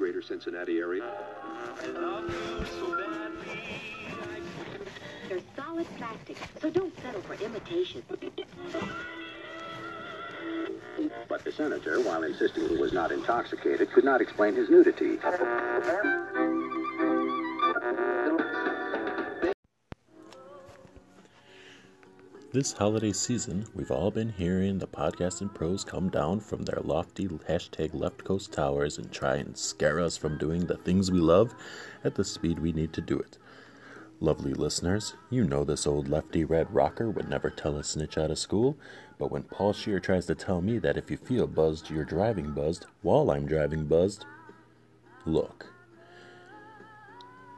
greater Cincinnati area. They're solid plastic, so don't settle for imitation. But the senator, while insisting he was not intoxicated, could not explain his nudity. This holiday season, we've all been hearing the podcasting pros come down from their lofty hashtag left coast towers and try and scare us from doing the things we love at the speed we need to do it. Lovely listeners, you know this old lefty red rocker would never tell a snitch out of school, but when Paul Scheer tries to tell me that if you feel buzzed, you're driving buzzed while I'm driving buzzed, look.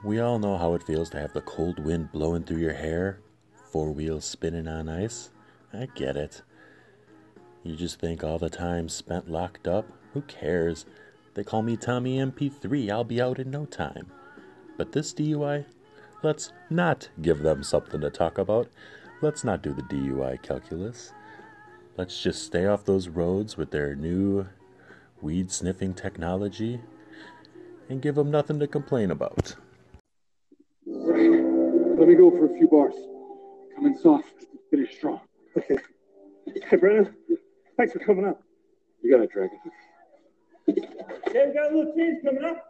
We all know how it feels to have the cold wind blowing through your hair, four wheels spinning on ice. I get it. You just think all the time spent locked up? Who cares? They call me Tommy MP3, I'll be out in no time. But this DUI? Let's not give them something to talk about. Let's not do the DUI calculus. Let's just stay off those roads with their new weed sniffing technology and give them nothing to complain about. Let me go for a few bars. Coming soft, finish strong. Okay. Hey, Brennan. Thanks for coming up. You got it, Dragon. Yeah, we got a little change coming up.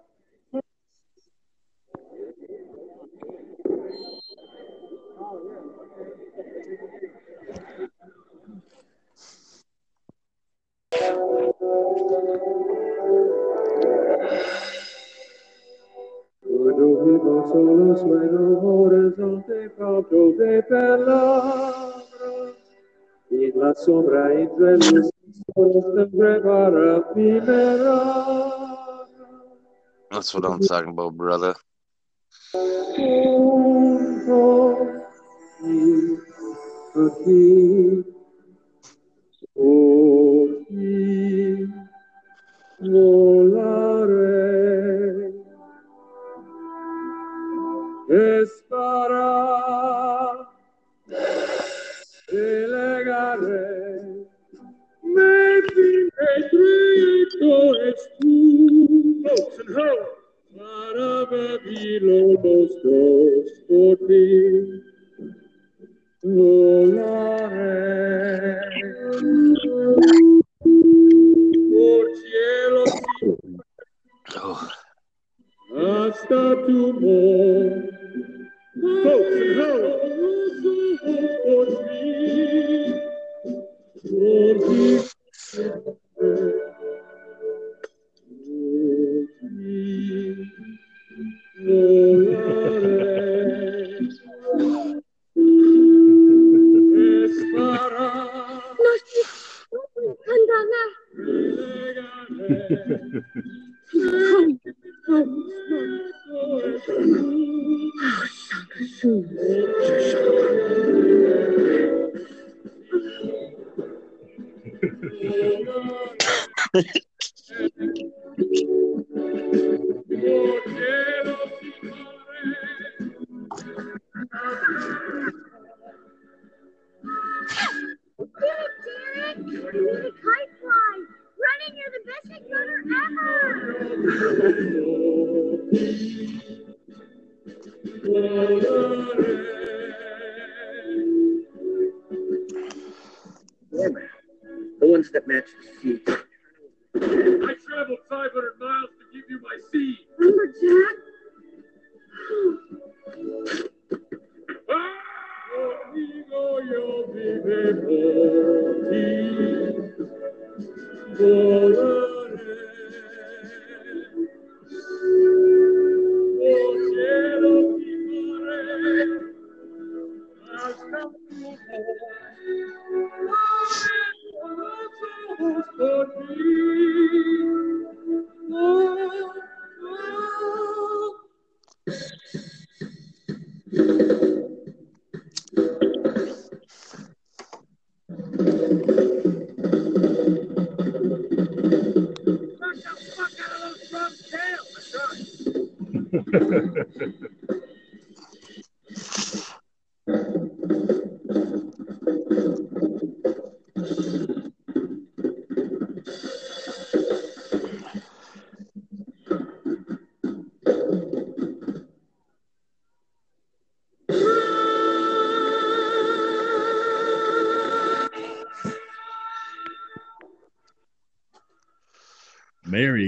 Solo sueno horizonte proprio de palabra y la sombra entre prepara primera That's what I'm talking about, brother.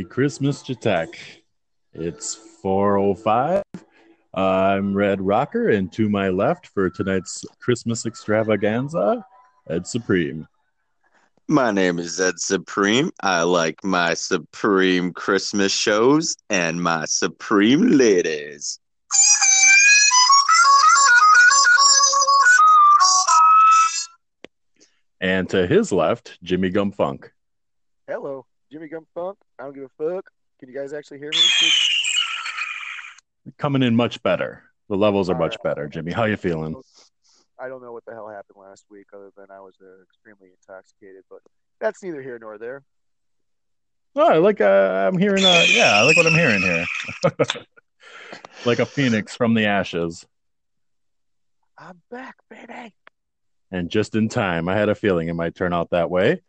Merry Christmas, Jatek. It's 4.05. I'm Red Rocker, and to my left for tonight's Christmas extravaganza, Ed Supreme. My name is Ed Supreme. I like my Supreme Christmas shows and my Supreme ladies. And to his left, Jimmy Gum Funk. Hello, Jimmy Gum Funk. I don't give a fuck. Can you guys actually hear me? Coming in much better. The levels are All much right. better. Jimmy, how you feeling? I don't know what the hell happened last week, other than I was uh, extremely intoxicated, but that's neither here nor there. Oh, I like uh, I'm hearing. Uh, yeah, I like what I'm hearing here. like a phoenix from the ashes, I'm back, baby. and just in time. I had a feeling it might turn out that way.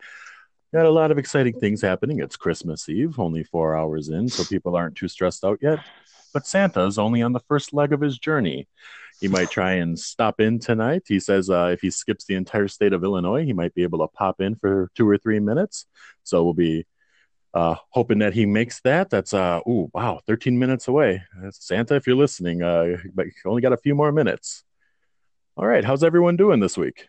Got a lot of exciting things happening. It's Christmas Eve, only four hours in, so people aren't too stressed out yet. But Santa's only on the first leg of his journey. He might try and stop in tonight. He says uh, if he skips the entire state of Illinois, he might be able to pop in for two or three minutes. So we'll be uh, hoping that he makes that. That's uh, oh wow, 13 minutes away. Santa, if you're listening, uh, but you only got a few more minutes. All right, how's everyone doing this week?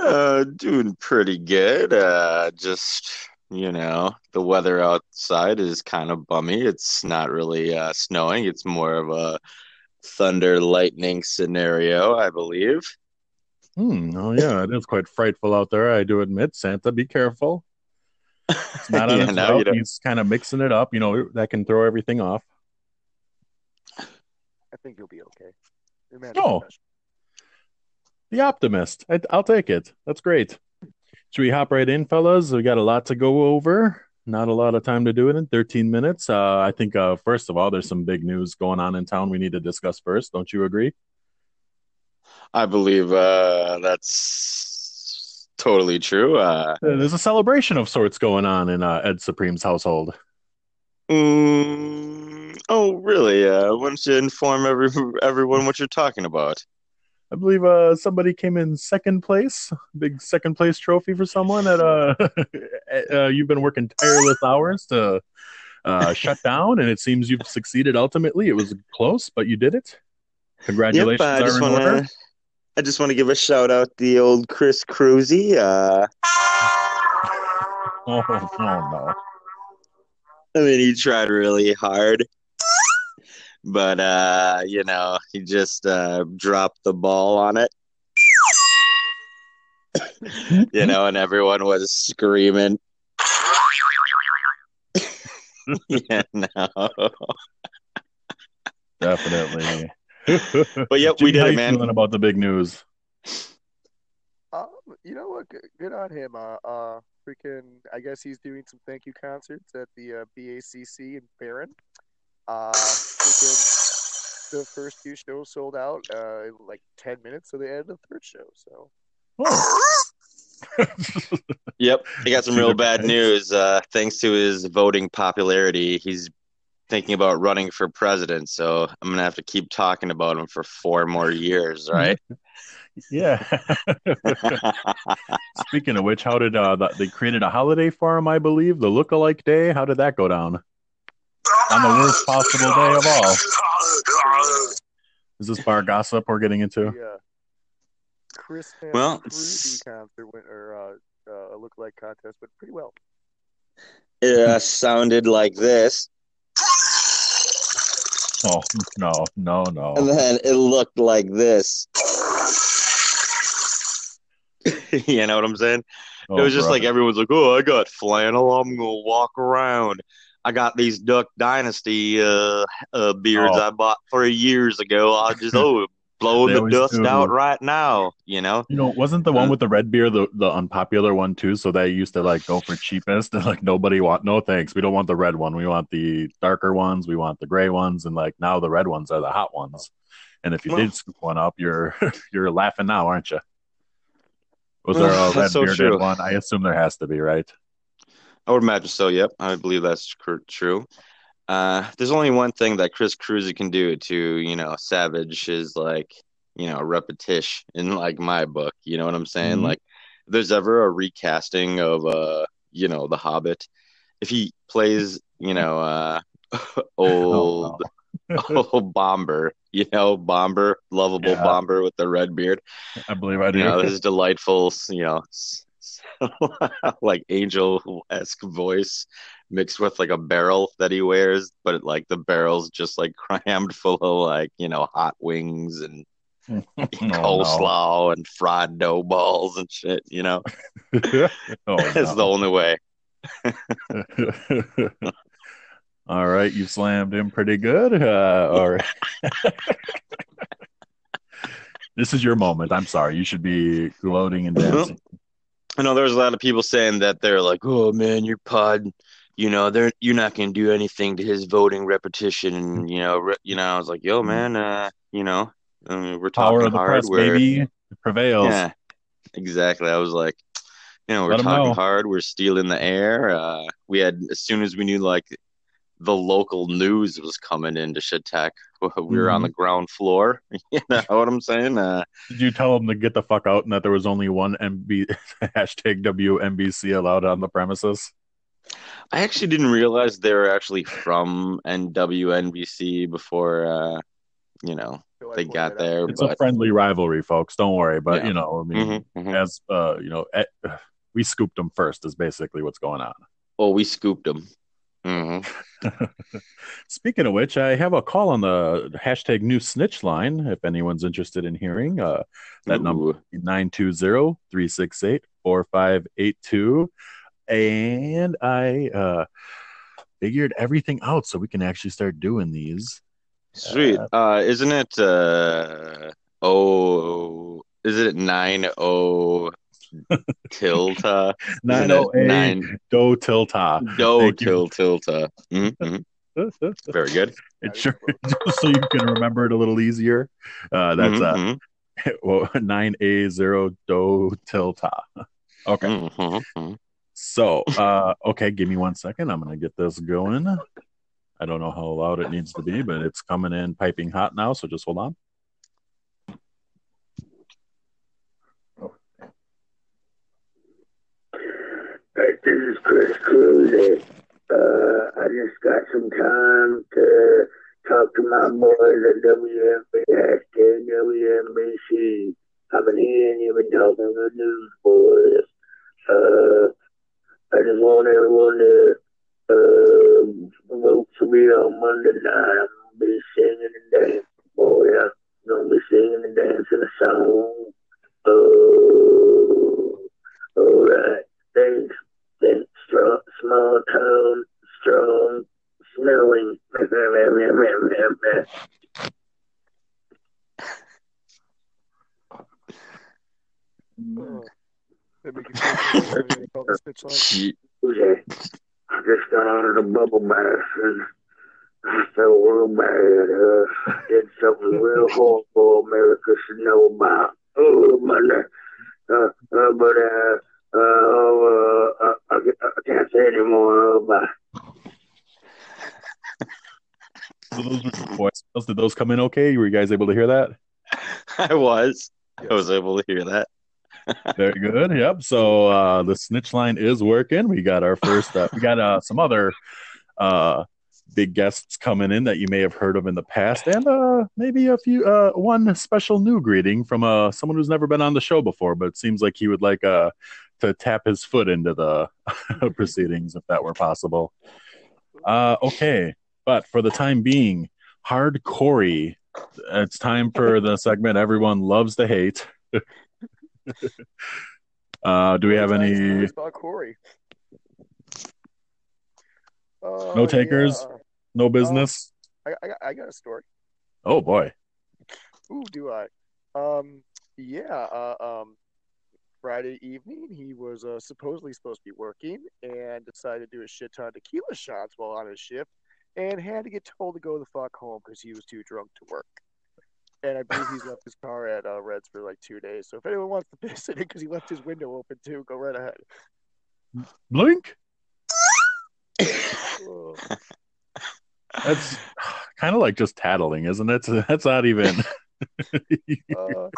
Uh, doing pretty good. Uh, just you know, the weather outside is kind of bummy. It's not really uh, snowing. It's more of a thunder lightning scenario, I believe. Hmm. Oh yeah, it is quite frightful out there. I do admit. Santa, be careful. It's not on Yeah, its now you route. don't- He's kind of mixing it up. You know that can throw everything off. I think you'll be okay. Your man's Oh. The optimist. I, I'll take it. That's great. Should we hop right in, fellas? We got a lot to go over. Not a lot of time to do it in 13 minutes. Uh, I think, uh, first of all, there's some big news going on in town we need to discuss first. Don't you agree? I believe uh, that's totally true. Uh, Uh, There's a celebration of sorts going on in uh, Ed Supreme's household. mm, oh, really? Uh, why don't you inform every, everyone what you're talking about? I believe uh, somebody came in second place, big second place trophy for someone. At uh, uh, you've been working tireless hours to uh, shut down, and it seems you've succeeded. Ultimately, it was close, but you did it. Congratulations Yep, I just in want order. to. I just want to give a shout out to the old Chris Cruzy. Uh, Oh, oh no! I mean, he tried really hard, but uh, you know, he just uh, dropped the ball on it. you know, and everyone was screaming. yeah, no. Definitely. But yep, we did how it, man. About the big news? Um, you know what? Good, good on him. Uh, uh, freaking. I guess he's doing some thank you concerts at the uh, BACC in Barron. Uh, freaking. The first two shows sold out uh, in like ten minutes, so they added a third show. So Yep, he got some real bad news. Uh, thanks to his voting popularity, he's thinking about running for president. So I'm gonna have to keep talking about him for four more years, right? yeah. Speaking of which, how did uh, the, they created a holiday for him? I believe the lookalike day. How did that go down? On the worst possible day of all. Is this bar gossip we're getting into? the uh, Chris Well, Cruzy concert went or uh, uh, lookalike contest went pretty well. it uh, sounded like this, Oh no, no, no. and then it looked like this. you know what I'm saying? Oh, it was just like brother. everyone's like, "Oh, I got flannel. I'm gonna walk around. I got these Duck Dynasty uh, uh beards Oh. I bought three years ago. I'll just oh blow They the dust do. out right now." You know? You know, wasn't the one Uh, with the red beer the, the unpopular one too? So they used to like go for cheapest and like nobody want no thanks. We don't want the red one. We want the darker ones. We want the gray ones. And like now the red ones are the hot ones. And if you Well- did scoop one up, you're you're laughing now, aren't you? Was there a red so bearded true. one? I assume there has to be, right? I would imagine so. Yep, I believe that's cr- true. Uh, there's only one thing that Chris Cruzy can do to, you know, savage is like, you know, repetition in like my book. You know what I'm saying? Mhm. Like, there's ever a recasting of uh you know, The Hobbit, if he plays, you know, uh, old old Bombur, you know, Bombur, lovable Yeah. Bombur with the red beard, I believe I do. you know, his delightful, you know, like angel esque voice mixed with like a barrel that he wears, but like the barrel's just like crammed full of like, you know, hot wings and Oh, coleslaw and fried dough balls and shit, you know. no. Oh, It's the only way. all right, you slammed him pretty good. Uh, all right. this is your moment. I'm sorry. You should be gloating and dancing. I know there's a lot of people saying that they're like, "Oh man, your pod, you know, they're you're not gonna do anything to his voting repetition." And you know, re- you know, I was like, "Yo, man, uh, you know, I mean, we're talking Power of the hard. press, we're, baby, prevails. Yeah, exactly. I was like, you know, we're Let talking hard. We're stealing the air. Uh, we had as soon as we knew like the local news was coming into Shitek, we were on Mhm. the ground floor. You know what I'm saying? Uh, Did you tell them to get the fuck out and that there was only one MB hashtag WNBC allowed on the premises? I actually didn't realize they were actually from NWNBC before, uh, you know, they got there. It's a friendly rivalry, folks. Don't worry. But Yeah. you know, I mean, Mhm, mhm. as uh, you know, eh, we scooped them first. Is basically what's going on. well, we scooped them. Hmm Speaking of which, I have a call on the hashtag new snitch line. If anyone's interested in hearing, uh, that number 920-368-4582. And I uh, figured everything out so we can actually start doing these. Sweet. Uh, isn't it? Uh, oh, is it nine oh tilta? Isn't it 908 nine Do Tilta. do til tilta? Mhm, mhm. Very good. It's sure, just so you can remember it a little easier. Uh, that's uh, well, 9A0 Do Tilta. Okay. mhm, mhm. So, uh, okay, give me one second. I'm going to get this going. I don't know how loud it needs to be, but it's coming in piping hot now. So just hold on. Hey, this is Chris Cruzy. Uh, I just got some time to talk to my boys at WNB, hashtag WNBC. I've been hearing you've been talking the news, boys. Uh, I just want everyone to uh, vote for me on Monday night. I'm gonna be singing and dancing, boy. I'm gonna be singing and dancing a song. Uh, all right. Thanks. Thanks. Strong, small town, strong, smelling. Oh. Let me get everything called the snitch line. Okay. I just got out of the bubble bath and I felt real bad. Uh, did something real horrible America should know about. Oh, my neck. Uh, uh, but, uh, uh, oh, uh, I, I, can't say anymore. Bye. So those voicemails. Did those come in okay? Were you guys able to hear that? I was. I was able to hear that. Very good. Yep. So uh, the snitch line is working. We got our first. Uh, we got uh, some other uh, big guests coming in that you may have heard of in the past, and uh, maybe a few. Uh, one special new greeting from uh, someone who's never been on the show before, but it seems like he would like uh, to tap his foot into the proceedings if that were possible. Uh, okay, but for the time being, hardcore. It's time for the segment everyone loves to hate. uh, do we have any? About Corey. Uh, No takers? yeah. No business. I, I, got- I got a story. Oh boy. Ooh, do I? Um, yeah. Uh, um, Friday evening, he was uh, supposedly supposed to be working and decided to do a shit ton of tequila shots while on his shift, and had to get told to go the fuck home because he was too drunk to work. And I believe he's left his car at uh, Reds for like two days. So if anyone wants to piss in it because he left his window open too, go right ahead. Blink. That's kind of like just tattling, isn't it? That's not even. Uh,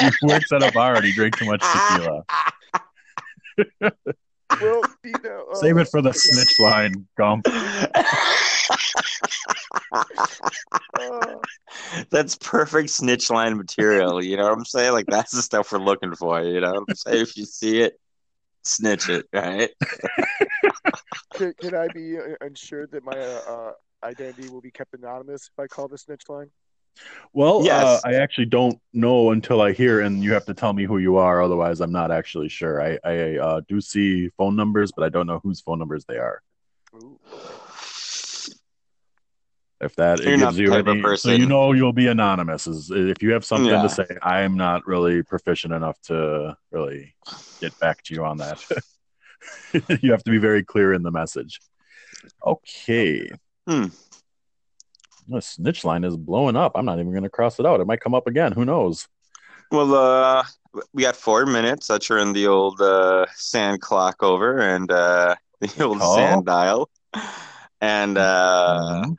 he works at a bar and he drank too much tequila. well, you know, uh, Save it for the snitch line, Gump. uh, That's perfect snitch line material. You know what I'm saying? Like that's the stuff we're looking for. You know what I'm saying? If you see it, snitch it, right? can, can I be uh, ensured that my uh, uh, identity will be kept anonymous if I call the snitch line? Well, Yes. uh, I actually don't know until I hear, and you have to tell me who you are. Otherwise, I'm not actually sure. I, I uh, do see phone numbers, but I don't know whose phone numbers they are. Ooh. If that You're gives you any, so you know you'll be anonymous. Is if you have something Yeah. to say, I am not really proficient enough to really get back to you on that. you have to be very clear in the message. Okay. Hmm. The snitch line is blowing up. I'm not even going to cross it out. It might come up again. Who knows? Well, uh, we got four minutes. I turned the old uh, sand clock over and uh, the old Oh. sand dial. And uh, Mhm.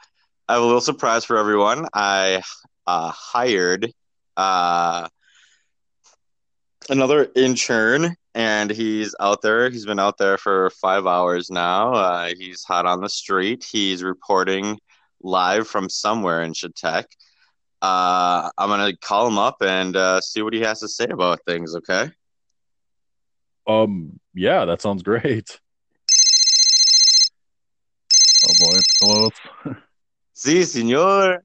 I have a little surprise for everyone. I uh, hired uh, another intern, and he's out there. He's been out there for five hours now. Uh, he's hot on the street. He's reporting live from somewhere in Chautauqua. Uh, I'm gonna call him up and uh, see what he has to say about things. Okay. Um, yeah, that sounds great. Oh boy, it's close. Si, senor.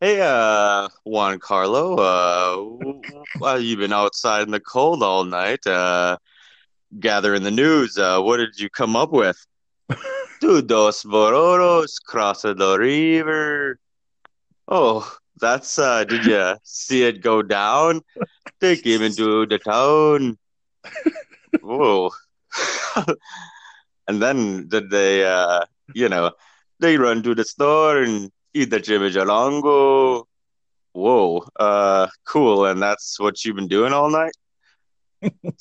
Hey, uh, Juan Carlo. Uh, well, you've been outside in the cold all night, uh, gathering the news. Uh, what did you come up with? Two dos bororos cross the river. Oh, that's uh, did you see it go down? They came into the town. Whoa. and then did they, uh, you know, they run to the store and eat the chimichurrango. Whoa, uh, cool. And that's what you've been doing all night?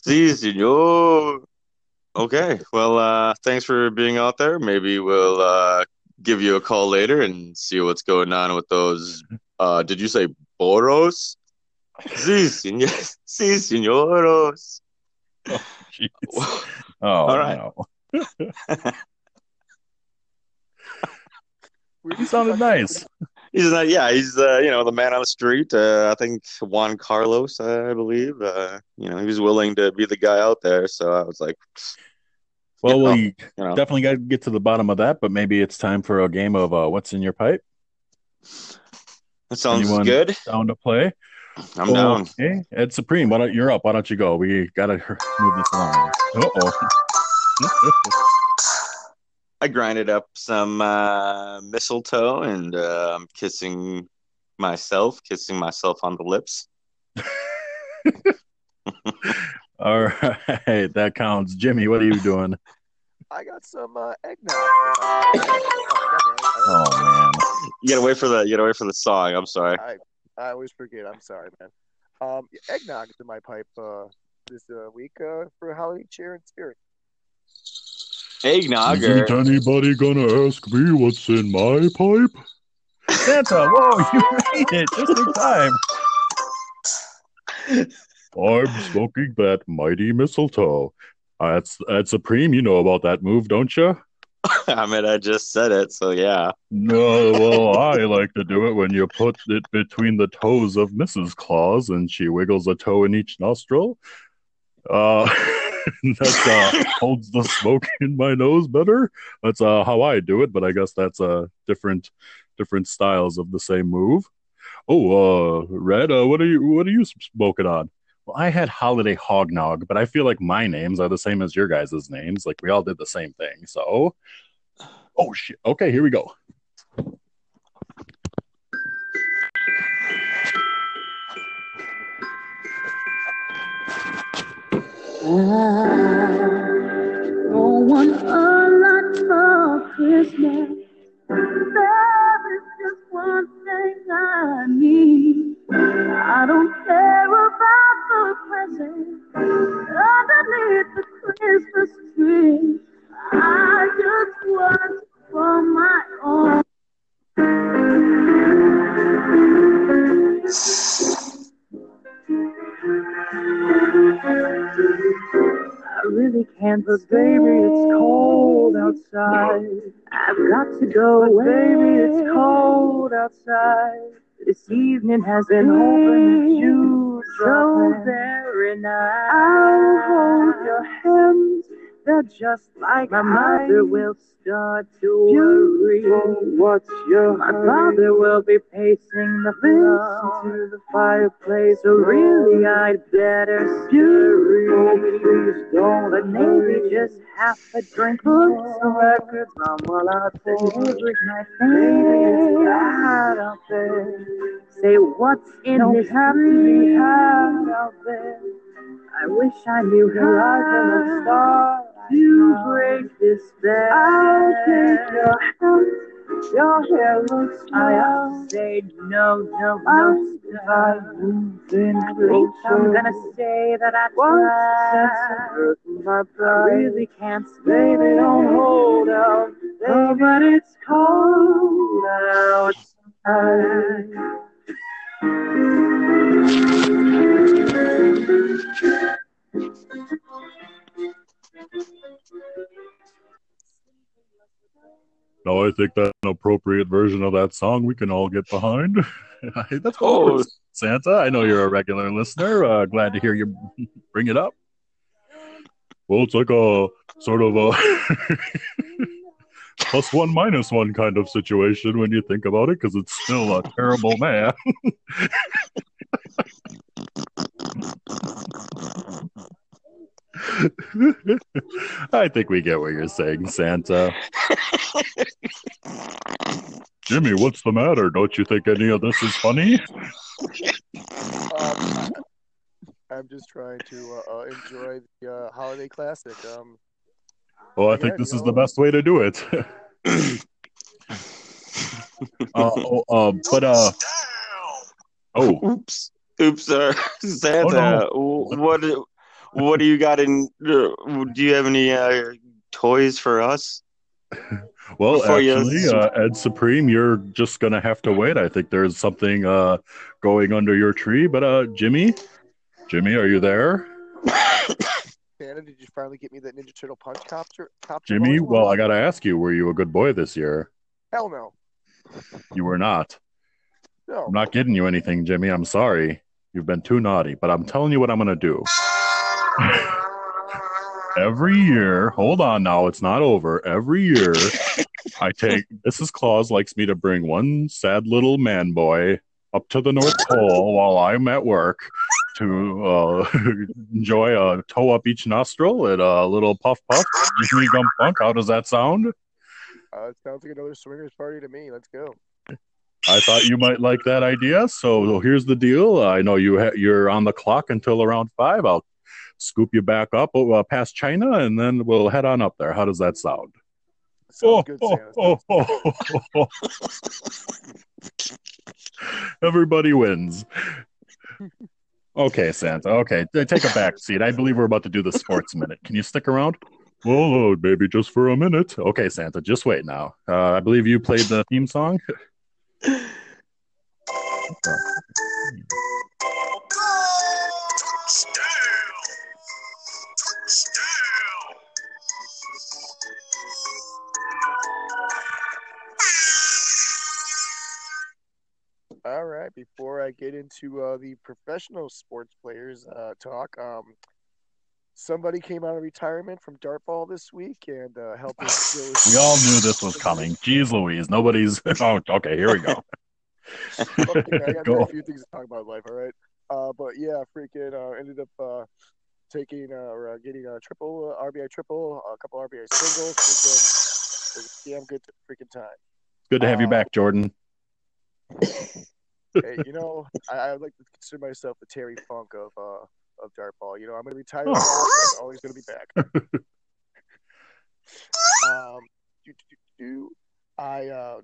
See, Si, senor. Okay, well, uh, thanks for being out there. Maybe we'll uh, give you a call later and see what's going on with those. Uh, did you say boros? Si, senor. Si, senoros. Jeez. Oh, All right. no. He sounded nice. He's not, yeah, he's uh, you know the man on the street. Uh, I think Juan Carlos, uh, I believe. Uh, you know, he was willing to be the guy out there. So I was like, Well, we you know, definitely got to get to the bottom of that, but maybe it's time for a game of uh, what's in your pipe. that sounds anyone- good. Down to play. I'm down. Okay, Ed Supreme, why don't you're up? Why don't you go? We gotta move this along. Uh oh. I grinded up some uh, mistletoe and uh, I'm kissing myself, kissing myself on the lips. All right, that counts. Jimmy, what are you doing? I got some uh, eggnog. Oh man. You gotta wait for the you gotta wait for the song. I'm sorry. I, I always forget. I'm sorry, man. Um, eggnog is in my pipe uh, this uh, week uh, for holiday cheer and spirit. Eggnog. Isn't or- anybody gonna ask me what's in my pipe? Santa, whoa, you made it just in time. I'm smoking that mighty mistletoe. Uh, that's that's supreme. You know about that move, don't you? I mean, I just said it, so yeah. No, well, I like to do it when you put it between the toes of Mrs. Claus and she wiggles a toe in each nostril. Uh, that uh, holds the smoke in my nose better. That's uh, how I do it, but I guess that's uh, different different styles of the same move. Oh, uh, Red, uh, what are you what are you smoking on? Well, I had holiday hognog, but I feel like my names are the same as your guys' names. Like we all did the same thing. So, oh shit. Okay, here we go. don't want a lot for Christmas. There is just one thing I need. I don't care the underneath the Christmas tree. I just want for my own. I really really can't, but baby, it's cold outside. I've got to go, but baby, it's cold outside. This evening has been open you mm, so very nice. I'll hold your hands, they're just like my mother will start to worry. What's your My father will be pacing the floor to the fireplace. So really, oh. I'd better scurry. Please don't, but maybe just half a drink. Put some records on while I take my hot out there. Say what's in Don't this have to tree be out there. I wish I knew horizon of star to break this spell. I'll take your hand. Your hair looks I'll say no, no, no. I moving closer. I'm gonna say that I tried. My I really can't stay. Baby, don't hold out. Oh, but it's cold outside. No, I think that's an appropriate version of that song we can all get behind. that's Oh. Santa. I know you're a regular listener. Uh, glad to hear you bring it up. Well, it's like a sort of a plus one minus one kind of situation when you think about it, because it's still a terrible man. I think we get what you're saying, Santa. Jimmy, what's the matter? Don't you think any of this is funny? Um, I'm just trying to uh, uh, enjoy the uh, holiday classic. Um, Well, I Yeah, think this you is the best way to do it. uh, oh, uh, but uh, oh, Oops. Oops, sir, Santa. wh- What what do you got in uh, do you have any uh, toys for us? well, Before you- actually, uh, Ed Supreme, you're just gonna have to wait. I think there's something uh going under your tree. But uh, Jimmy, Jimmy, are you there? Santa, did you finally get me that Ninja Turtle punch copter? copter Jimmy, volleyball? well, I gotta ask you, were you a good boy this year? Hell no. You were not. No. I'm not getting you anything, Jimmy. I'm sorry. You've been too naughty, but I'm telling you what I'm going to do. Every year, hold on now, it's not over. Every year, I take Mrs. Claus likes me to bring one sad little man boy up to the North Pole while I'm at work to uh, enjoy a toe up each nostril and a little puff puff. Gum Funk. How does that sound? Uh, it sounds like another swingers party to me. Let's go. I thought you might like that idea. So here's the deal. I know you ha- you're on the clock until around five. I'll scoop you back up uh, past China, and then we'll head on up there. How does that sound? Sounds good, Santa. oh, oh, oh. Everybody wins. Okay, Santa. Okay, take a back seat. I believe we're about to do the sports minute. Can you stick around? Well, uh, maybe just for a minute. Okay, Santa, just wait now. Uh, I believe you played the theme song. All right. Before I get into uh, the professional sports players uh, talk, um, somebody came out of retirement from dartball this week and uh, helped us. We all knew this was coming. Jeez Louise, nobody's. Oh, okay, here we go. Okay, I got Go. very few things to talk about in life. All right. Uh, but yeah, freaking uh, ended up uh, taking uh, or uh, getting a triple uh, RBI triple, a couple RBI singles. Freaking, it damn good freaking time. Good to have you back, Jordan. Hey, you know, I, I would like to consider myself the Terry Funk of uh, of dartball. You know, I'm going to retire, Oh. I'm always going to be back. um, do, do, do, do. I uh,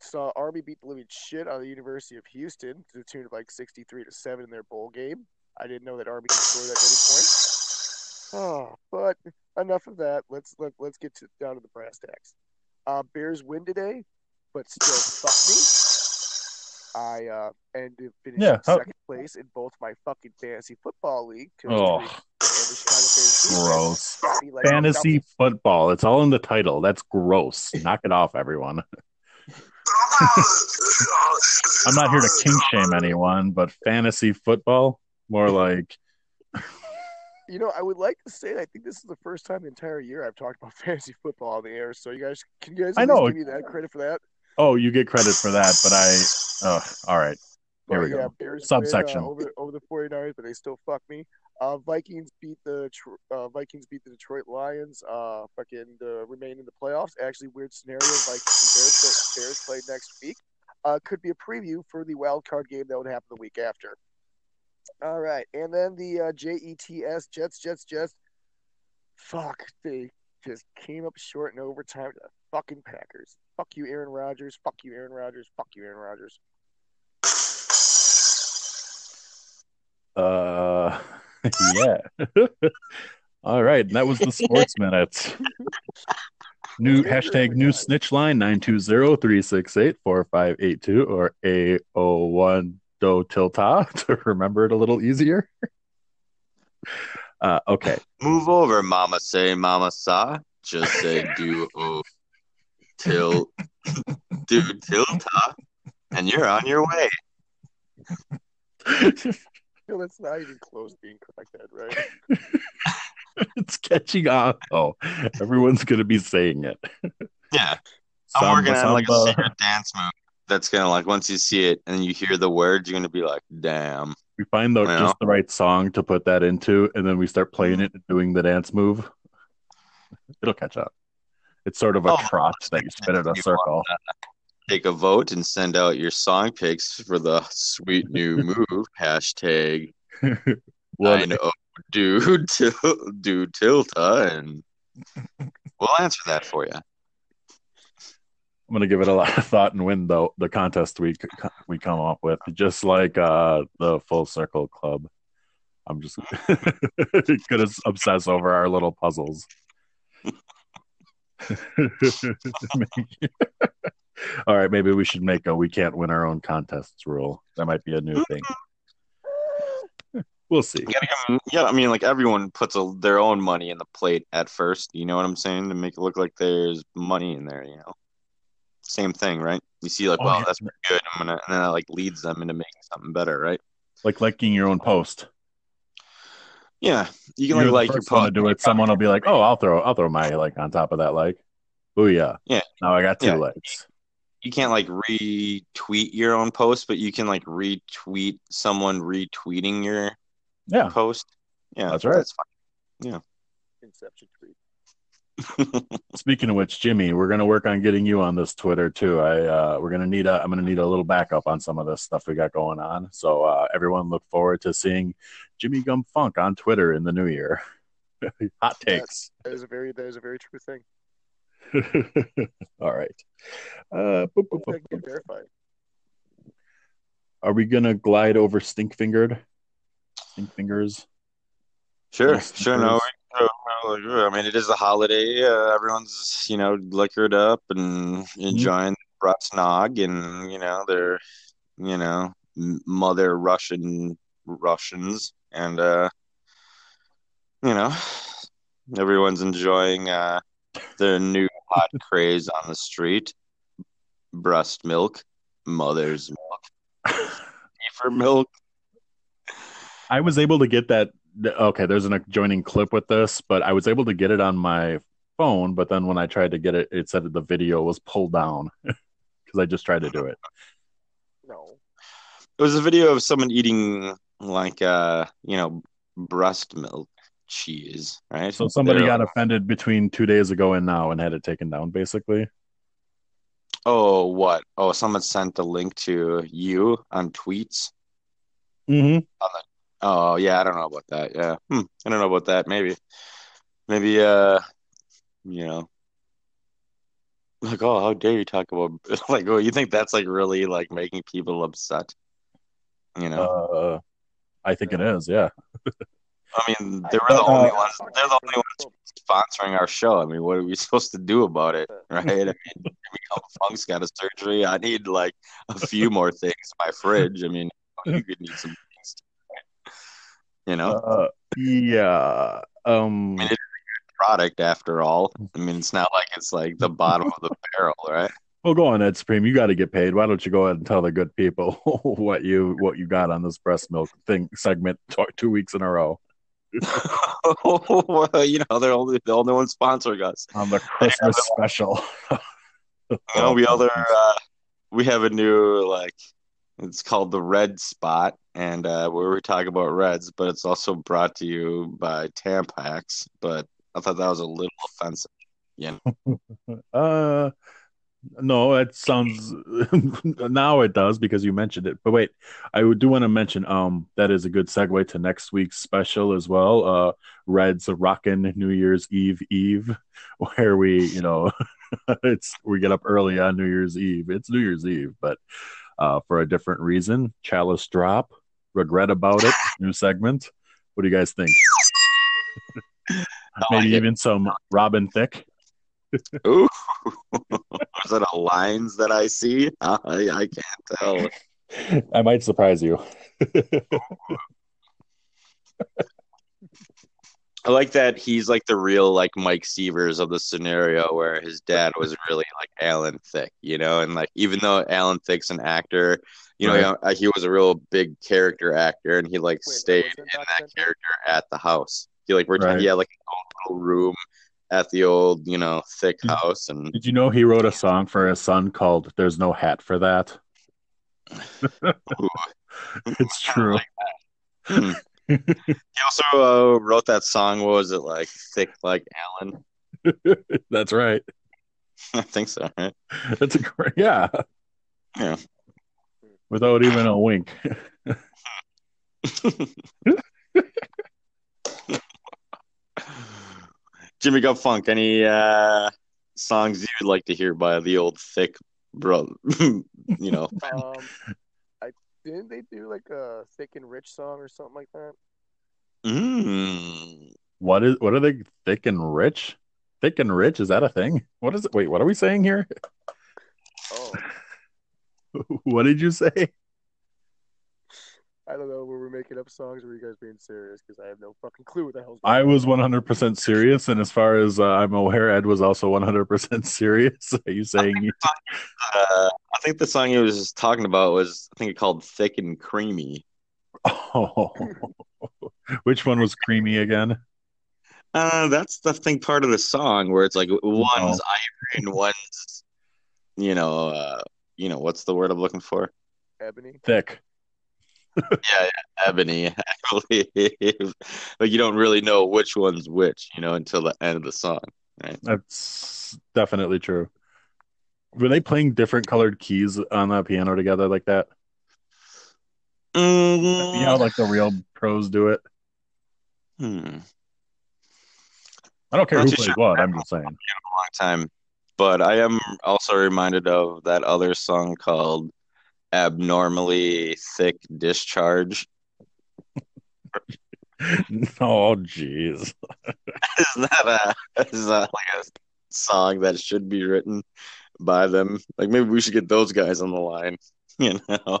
saw Army beat the living shit out of the University of Houston to the tune of like 63 to seven in their bowl game. I didn't know that Army could score that many points. Oh, but enough of that. Let's let let's get to, down to the brass tacks. Uh, Bears win today, but still fuck me. I uh, ended up finishing Yeah, how- second place in both my fucking fantasy football league. Oh. the- and the Chicago Bears gross. Be like, Fantasy football. It's all in the title. That's gross. Knock it off, everyone. I'm not here to kink shame anyone, but fantasy football, more like You know, I would like to say I think this is the first time the entire year I've talked about fantasy football on the air. So you guys, can you guys I know. give me that credit for that? Oh, you get credit for that, but I oh, all right. Here we yeah, go. Bears Subsection. Win, uh, over over the 49ers, but they still fuck me. Uh, Vikings beat the uh, Vikings beat the Detroit Lions. Uh, fucking uh, remain in the playoffs. Actually, weird scenario. Vikings and Bears, play, Bears play next week. Uh, could be a preview for the wild card game that would happen the week after. All right, and then the uh, Jets Jets Jets Jets. Fuck, they just came up short in overtime to the fucking Packers. Fuck you, Aaron Rodgers. Fuck you, Aaron Rodgers. Fuck you, Aaron Rodgers. Uh yeah. all right. And that was the sports minute. New hashtag new snitch line 920-368-4582 or A01 do tilta to remember it a little easier. Uh, okay. Move over, Mama say, Mama sa. Just say do oh, till do tilta, and you're on your way. No, that's not even close to being corrected, right? it's catching on. Oh, everyone's gonna be saying it. Yeah, I'm Samba, working on like a secret dance move. That's gonna like once you see it and you hear the words, you're gonna be like, "Damn." We find the Well. just the right song to put that into, and then we start playing it and doing the dance move. It'll catch up. It's sort of a Oh. trot that you spin in a circle. Take a vote and send out your song picks for the sweet new move. Hashtag What- nine oh do do tilta, and we'll answer that for you. I'm gonna give it a lot of thought and win though the contest we we come up with, just like uh, the Full Circle Club. I'm just gonna obsess over our little puzzles. All right, maybe we should make a "we can't win our own contests" rule. That might be a new thing. We'll see. You gotta give 'em- yeah, I mean, like everyone puts a, their own money in the plate at first. You know what I'm saying? To make it look like there's money in there. You know, same thing, right? You see, like, Oh, well, yeah. that's pretty good. I'm gonna, and then that like leads them into making something better, right? Like liking your own post. Yeah, you can You're like the like your first to post. do it. Someone will be like, "Oh, I'll throw, I'll throw my like on top of that like." Oh yeah, Yeah, now I got two Yeah. likes. you can't like retweet your own post, but you can like retweet someone retweeting your Yeah, post. Yeah, That's right. That's fine. Inception tweet. Speaking of which, Jimmy, we're gonna work on getting you on this Twitter too. I uh, we're gonna need a I'm gonna need a little backup on some of this stuff we got going on. So uh, everyone look forward to seeing Jimmy Gum Funk on Twitter in the new year. Hot takes. That is a very that is a very true thing. All right. Uh, boop, boop, boop, get boop. verified. Are we gonna glide over stink fingered? Stink fingers. Sure, Yes, sure. it No, is. we- well, yeah, I mean, it is a holiday. Uh, everyone's, you know, liquored up and enjoying Russ Nog, and you know, they're, you know, mother Russian Russians, and uh, you know, everyone's enjoying uh, their new hot craze on the street: breast milk, mother's milk, heifer milk. I was able to get that. Okay, there's an adjoining clip with this, but I was able to get it on my phone. But then when I tried to get it, it said that the video was pulled down because I just tried to do it. No. It was a video of someone eating like uh, you know, breast milk cheese, right? So somebody They're- got offended between two days ago and now and had it taken down, basically. Oh, what? Oh, someone sent a link to you on tweets. Mm-hmm. Oh, yeah, I don't know about that. Yeah. Hmm, I don't know about that. Maybe. Maybe uh, you know, like, oh, how dare you talk about like, oh, you think that's like really like making people upset? You know? Uh, I think it is. Yeah. I mean, they were the only ones. They're the only ones sponsoring our show. I mean, what are we supposed to do about it, right? I mean, Jimmy Gum Funk's got a surgery. I need like a few more things in my fridge. I mean, you could need some things. You know, Uh, yeah. Um, I mean, it's a good product after all. I mean, it's not like it's like the bottom of the barrel, right? well, go on, Ed Supreme. You got to get paid. Why don't you go ahead and tell the good people what you what you got on this breast milk thing segment two weeks in a row well, you know, they're only the only one sponsoring us. on the Christmas special? You know, we other uh, we have a new like it's called the Red Spot, and uh, we talk about Reds, but it's also brought to you by Tampax. But I thought that was a little offensive. Know, Uh, no, it sounds now it does because you mentioned it. But wait, I do want to mention um that is a good segue to next week's special as well. Uh, Reds rockin' New Year's Eve Eve, where we you know it's we get up early on New Year's Eve. It's New Year's Eve, but uh for a different reason. Chalice drop, regret about it. New segment. What do you guys think? Maybe even some Robin Thicke. ooh, is that a lines that I see? I, I can't tell. I might surprise you. I like that he's like the real like Mike Seavers of the scenario where his dad was really like Alan Thicke, you know, and like even though Alan Thicke's an actor, you know, Right. you uh, he was a real big character actor, and he like Wait, stayed in that that documentary? character at the house. He like Right. retired, he had like an old little room at the old, you know, thick Did- house, and Did you know he wrote a song for his son called "There's No Hat for That"? it's true. Hmm. he also uh, wrote that song. What was it like? Thick like Alan. That's right. I think so. Right? That's a great, yeah. Yeah. Without even a wink. Jimmy Gut Funk. Any uh, songs you'd like to hear by the old thick brother? you know, Um, I didn't they do like a thick and rich song or something like that? mm. What is? What are they? Thick and rich? Thick and rich? Is that a thing? What is it? Wait, what are we saying here? Oh, What did you say? I don't know. Were we making up songs or were you guys being serious? Because I have no fucking clue what the hell's I was 100% serious, and as far as uh, I'm aware, Ed was also 100% serious. Are you saying? You... uh, I think the song he was talking about was I think it called "Thick and Creamy." Oh, which one was creamy again? Uh, that's the thing part of the song where it's like one's Oh. ivory and one's, you know, uh, you know, what's the word I'm looking for? Ebony. Thick. yeah, yeah, ebony. I believe. like you don't really know which one's which, you know, until the end of the song, right? That's definitely true. Were they playing different colored keys on the piano together like that? You know, like the real pros do it. Hmm. I don't care Not who too plays sure. what. I'm just saying. A long time. But I am also reminded of that other song called Abnormally Thick Discharge. Oh, jeez. Is that a is that like a song that should be written by them? Like maybe we should get those guys on the line, you know.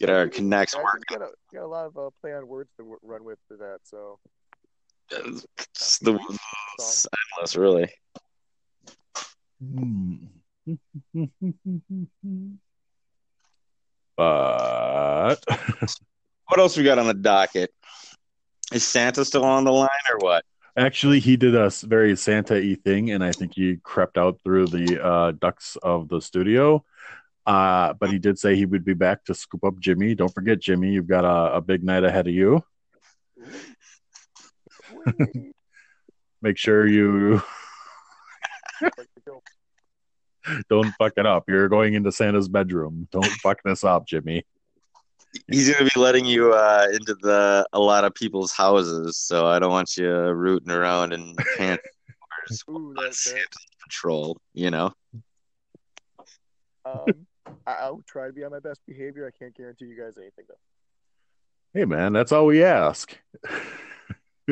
Get our connects I working. got a, got a lot of uh, play on words to w- run with for that. So It's the it's endless, really. Hmm. but What else we got on the docket? Is Santa still on the line or what? actually, he did a very Santa y thing, and I think he crept out through the uh, ducts of the studio. Uh, but he did say he would be back to scoop up Jimmy. Don't forget, Jimmy, you've got a, a big night ahead of you. Make sure you don't fuck it up. You're going into Santa's bedroom. Don't fuck this up, Jimmy. He's gonna be letting you uh, into the a lot of people's houses, so I don't want you rooting around in pants Ooh, on that's. Santa's patrol. You know. Um, I, I'll try to be on my best behavior. I can't guarantee you guys anything though. Hey, man, that's all we ask.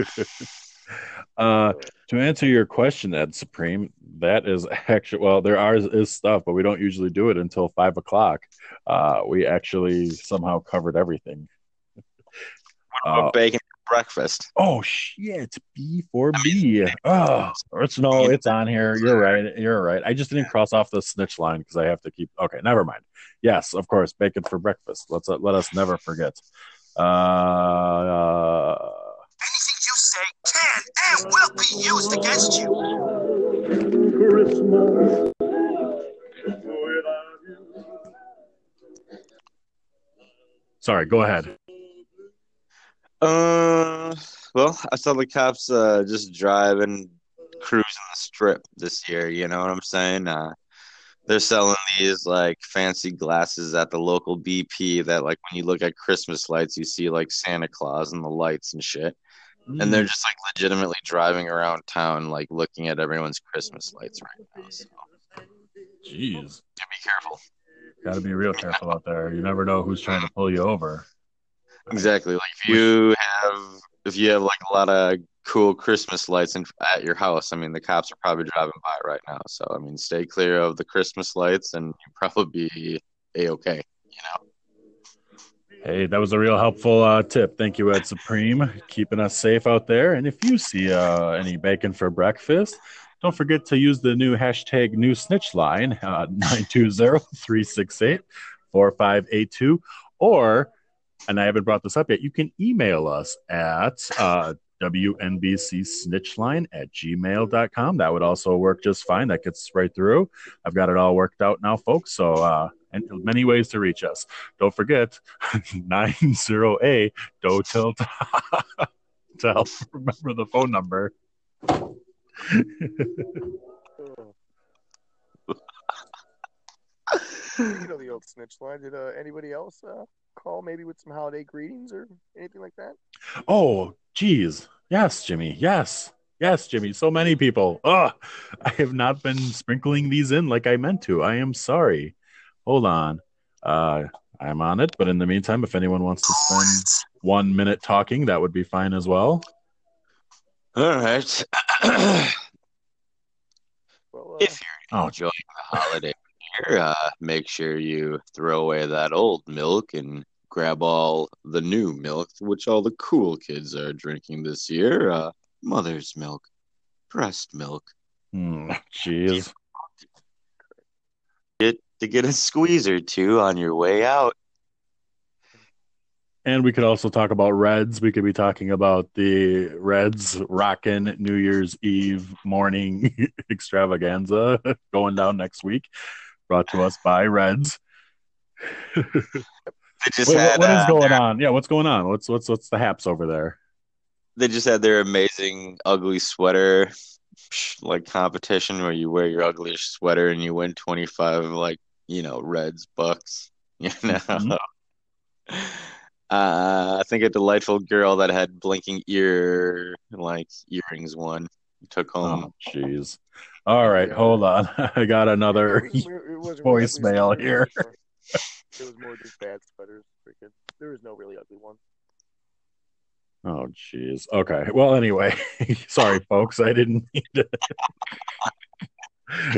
uh, to answer your question, Ed Supreme, that is actually well, there are is stuff, but we don't usually do it until five o'clock. Uh, we actually somehow covered everything. Uh, bacon for breakfast? oh shit, it's B four B. Oh, it's no, it's on here. You're right. You're right. I just didn't cross off the snitch line because I have to keep. Okay, never mind. Yes, of course, bacon for breakfast. Let's uh, let us never forget. Uh, uh and will be used against you. Christmas. sorry. Go ahead. Uh, well, I saw the cops uh, just driving, cruising the strip this year. You know what I'm saying? Uh, they're selling these like fancy glasses at the local BP that, like, when you look at Christmas lights, you see like Santa Claus and the lights and shit. And they're mm. just like legitimately driving around town, like looking at everyone's Christmas lights right now. So Jeez, be careful. got to be real careful out there. You never know who's trying to pull you over. Exactly. Like if you have if you have like a lot of cool Christmas lights in, at your house, I mean the cops are probably driving by right now. So I mean stay clear of the Christmas lights and you probably be a okay. Hey, that was a real helpful uh, tip. Thank you, Ed Supreme, keeping us safe out there. And if you see uh, any bacon for breakfast, don't forget to use the new hashtag new snitch line, uh, 920-368-4582. Or, and I haven't brought this up yet, you can email us at uh, WNBCSnitchline at gmail.com. That would also work just fine. That gets right through. I've got it all worked out now, folks. So, uh, and many ways to reach us. Don't forget 90A do to help remember the phone number. you know the old snitch line. Did uh, anybody else uh, call maybe with some holiday greetings or anything like that? Oh, geez. Yes, Jimmy. Yes. Yes, Jimmy. So many people. Ugh. I have not been sprinkling these in like I meant to. I am sorry. Hold on. Uh, I'm on it. But in the meantime, if anyone wants to spend one minute talking, that would be fine as well. All right. Well, uh, if you're Oh. enjoying the holiday here, uh, make sure you throw away that old milk and grab all the new milk, which all the cool kids are drinking this year. Uh, mother's milk, breast milk. Hmm, Jeez. Get to get a squeeze or two on your way out. And we could also talk about Reds. We could be talking about the Reds rockin' New Year's Eve morning extravaganza going down next week. Brought to us by Reds. They just Wait, had what is uh, going their- on? Yeah, what's going on? What's what's what's the haps over there? they just had their amazing ugly sweater like competition where you wear your ugliest sweater and you win 25 like you know reds bucks you know Mhm. uh i think a delightful girl that had blinking ear like earrings one took home Oh, jeez. All right, hold on. I got another it, was- it wasn't really voicemail here. It was, more, it was more just bad sweaters. Freaking, there was no really ugly one. Oh, jeez. Okay. Well, anyway, sorry, folks. I didn't mean to.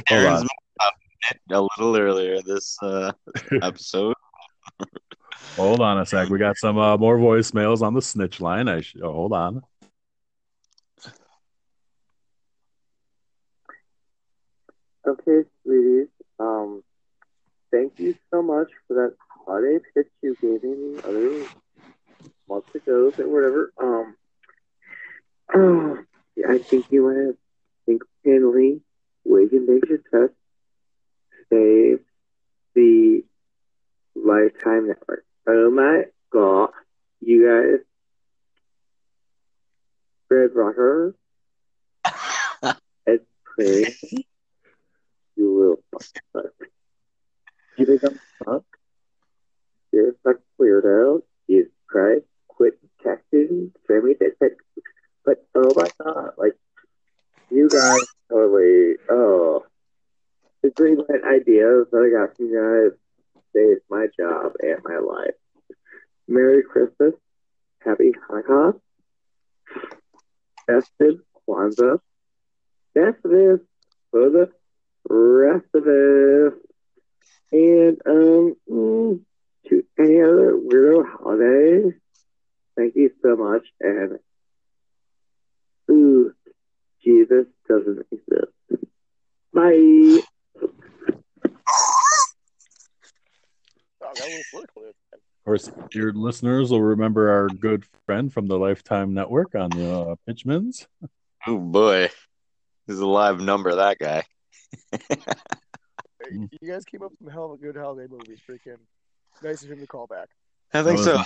Hold on. About a little earlier this uh episode Hold on a sec. We got some uh, more voicemails on the snitch line. I sh- oh, hold on. Okay, sweeties. Um, thank you so much for that holiday pitch you gave me the other month ago or whatever. Um, oh, yeah, I think you might have single-handedly wage and your test save the Lifetime Network. Oh my god, you guys. Red Rocker. Ed Prince. You little fuck. You think I'm fuck? You're a fuck weirdo. Jesus Christ. Quit texting. Me that text. But oh my god, like you guys totally oh the green light ideas that I got from you guys saved my job and my life. Merry Christmas. Happy Hanukkah. Festive Kwanzaa. Festive for the rest of us. And um mm, to any other weirdo holiday Thank you so much. And ooh, Jesus doesn't exist. Bye. Oh, that was work. Of course, your listeners will remember our good friend from the Lifetime Network on the uh, Pitchmans. Oh boy, there's a live number that guy. Hey, You guys came up with some hell of a good holiday movie. Freaking nice of him to call back. I think so.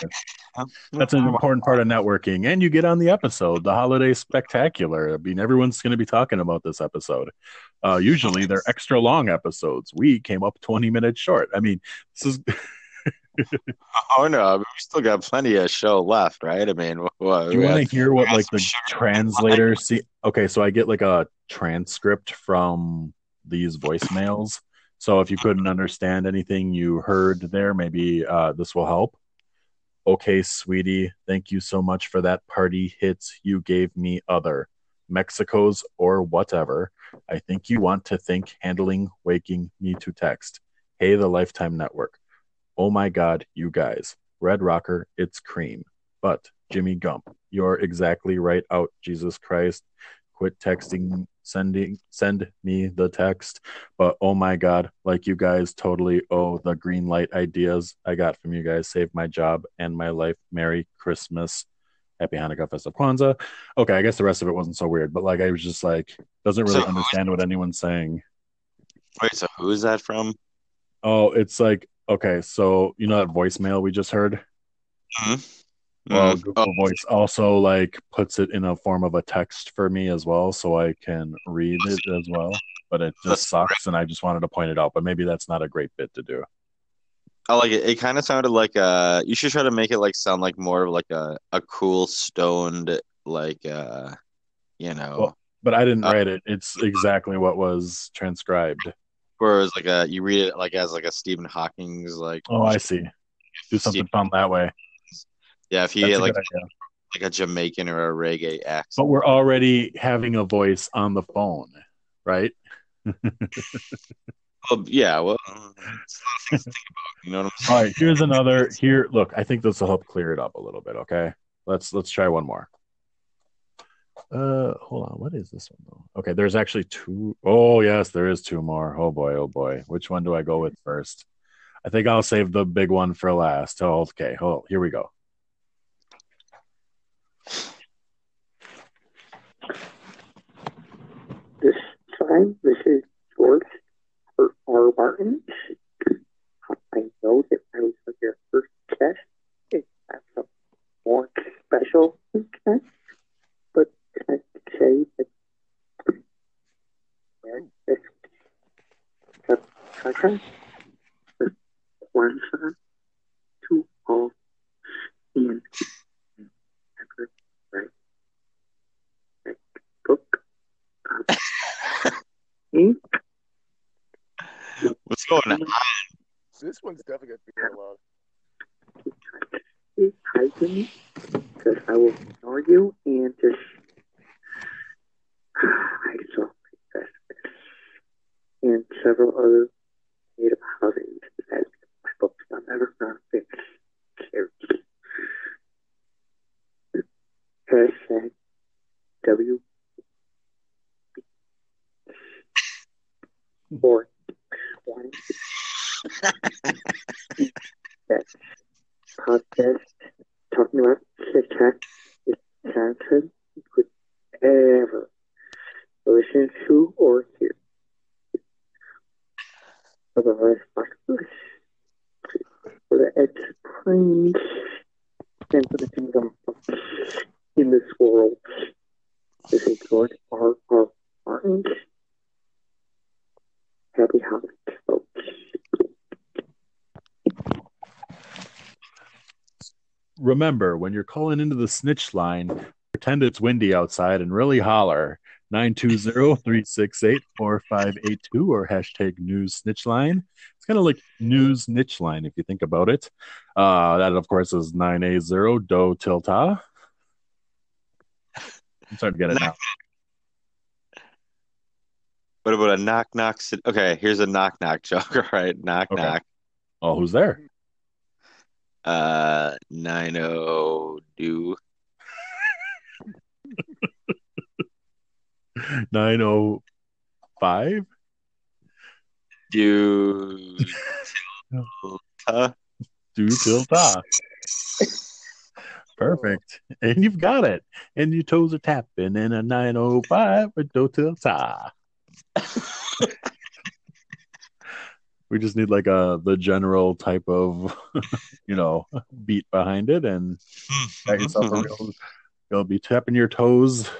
That's an important part of networking. And you get on the episode, the holiday spectacular. I mean, everyone's going to be talking about this episode. Uh, usually they're extra long episodes. We came up 20 minutes short. I mean, this is. Oh no, we still got plenty of show left, right? I mean, what, Do you want to hear what like the translator see? Okay, so I get like a transcript from these voicemails. So if you couldn't understand anything you heard there, maybe uh, this will help. Okay, sweetie, thank you so much for that party hits you gave me. Other Mexico's or whatever. I think you want to think handling waking me to text. Hey, the Lifetime Network. Oh my God, you guys. Red Rocker, it's cream. But Jimmy Gump, you're exactly right out, Jesus Christ. Quit texting, sending, send me the text. But oh my God, like you guys totally owe the green light ideas I got from you guys. Saved my job and my life. Merry Christmas. Happy Hanukkah, Festive Kwanzaa. Okay, I guess the rest of it wasn't so weird, but like I was just like, doesn't really So- understand what anyone's saying. Wait, so who is that from? Oh, it's like okay, so you know that voicemail we just heard? Mhm. Well, Mhm. Google Voice also like puts it in a form of a text for me as well, so I can read it as well. But it just sucks, and I just wanted to point it out. But maybe that's not a great bit to do. I like it. It kind of sounded like uh you should try to make it like sound like more of like a a cool stoned like uh you know Well, but I didn't Uh, write it. It's exactly what was transcribed. whereas like a you read it like as like a Stephen Hawking's like Oh, I see. Do something fun that way. Yeah if he had like like a Jamaican or a reggae accent. But we're already having a voice on the phone, right? Well, yeah, well, it's a lot of things to think about. You know what I'm saying? All right. Here's another. Here, look, I think this will help clear it up a little bit. Okay, let's let's try one more. Uh, hold on. What is this one though? Okay, there's actually two oh yes, there is two more. Oh boy, oh boy. Which one do I go with first? I think I'll save the big one for last. Oh, okay. Oh, here we go. This time, this is George R. R. Martin. I know that I was on your first test. It has some more special test, but can I say that this the contract one to all and ever right right book ink What's going on? This one's definitely gonna be real loud. is typing because I will ignore you and just I saw Christmas and several other native holidays as my books I'm never gonna finish. Hashtag W four one that podcast talking about TikTok is content you could ever listen to or hear. Otherwise, like for the explains and for the kingdom in this world. This is George R. R. Martin. Happy holidays, folks. Remember, when you're calling into the snitch line, pretend it's windy outside and really holler 920-368-4582 or hashtag news snitch line. It's kind of like news niche line if you think about it. Uh, that of course is 980 do tilta. I'm starting to get it now. What about a knock knock? Okay, here's a knock knock joke. All right, knock Okay. knock. Oh, who's there? Uh, nine oh do. Nine oh five. Do. Do till ta. Perfect. And you've got it. And your toes are tapping in a 905 with do till ta. we just need like a the general type of you know beat behind it and got yourself a real you'll be tapping your toes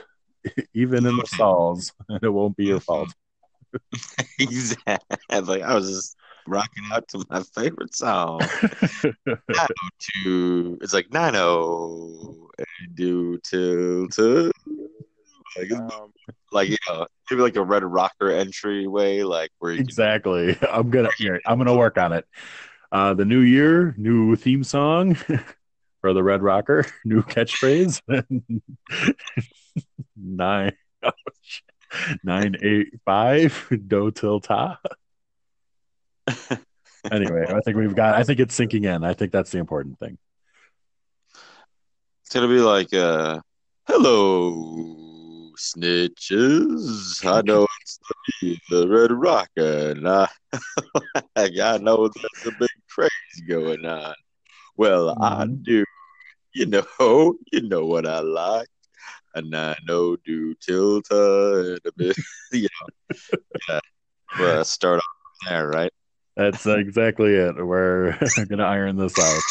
even in the stalls and it won't be your fault. exactly. I was just rocking out to my favorite song. 902. It's like 90 do till till. Like, Um, like you know, maybe like a red rocker entryway, like where you can Exactly. I'm gonna here, I'm gonna work on it. Uh the new year, new theme song for the Red Rocker, new catchphrase. nine nine eight five do till ta. anyway, I think we've got I think it's sinking in. I think that's the important thing. It's gonna be like, uh, hello, snitches. I know it's me, the Red Rocker, and I, I know there's a big craze going on. Well, I mm-hmm. do. You know, you know what I like. And I know do tilta and a bit, you know. Yeah. Well, start off there, right? That's exactly it. We're gonna iron this out.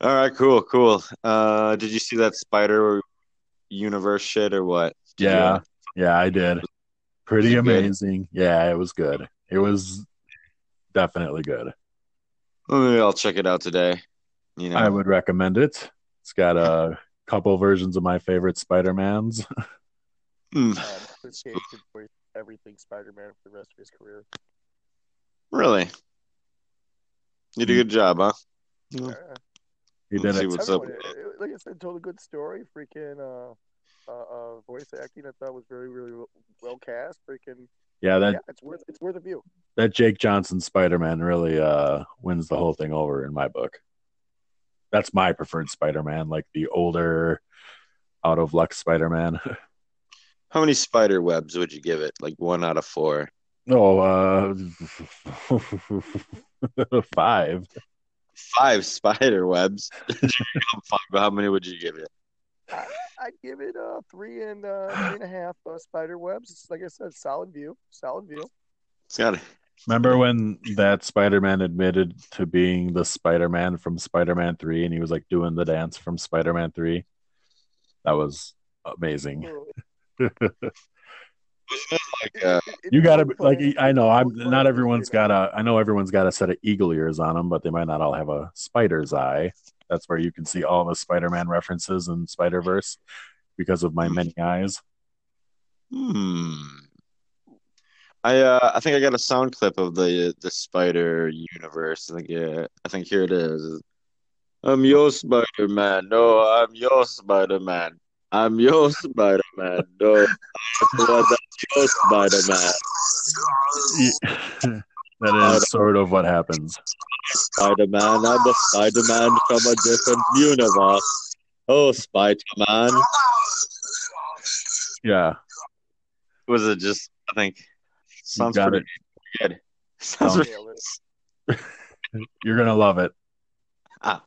All right, cool, cool. Uh, did you see that Spider Universe shit or what? Did you- Yeah, yeah, I did. Pretty Was it good? amazing. Yeah, it was good. It was definitely good. Well, maybe I'll check it out today. You know, I would recommend it. It's got a couple versions of my favorite Spider-Mans. Hmm, um, Chris Cage could voice everything Spider-Man for the rest of his career. really? You did a good job, huh? Uh, He Let's did see it. what's up. everyone, like I said, told a good story. Freaking uh, uh, uh, voice acting, I thought was very, really well- well cast. Freaking Yeah, that yeah, it's worth it's worth a view. that Jake Johnson Spider-Man really uh wins the whole thing over in my book. That's my preferred Spider-Man, like the older out of luck Spider-Man. How many spider webs would you give it? Like one out of four. Oh, uh five. Five spider webs. How many would you give it? I, I'd give it uh three and uh, three and a half uh, spider webs. It's, like I said, solid view, solid view. Got It's Remember when that Spider-Man admitted to being the Spider-Man from Spider-Man 3 and he was like doing the dance from Spider-Man 3? That was amazing. like uh, You got to like I know I'm not everyone's got a I know everyone's got a set of eagle ears on them, but they might not all have a spider's eye. That's where you can see all the Spider-Man references in Spider-Verse because of my many eyes. Hmm. I uh, I think I got a sound clip of the the Spider Universe. I think yeah, I think here it is. I'm your Spider Man. No, I'm your Spider Man. I'm your Spider Man. No, I'm the your Spider Man. that is sort of what happens. Spider Man. I'm the Spider Man from a different universe. Oh, Spider Man. Yeah. Was it just? I think sounds got pretty good. Sounds Sounds- pretty You're gonna love it. Ah.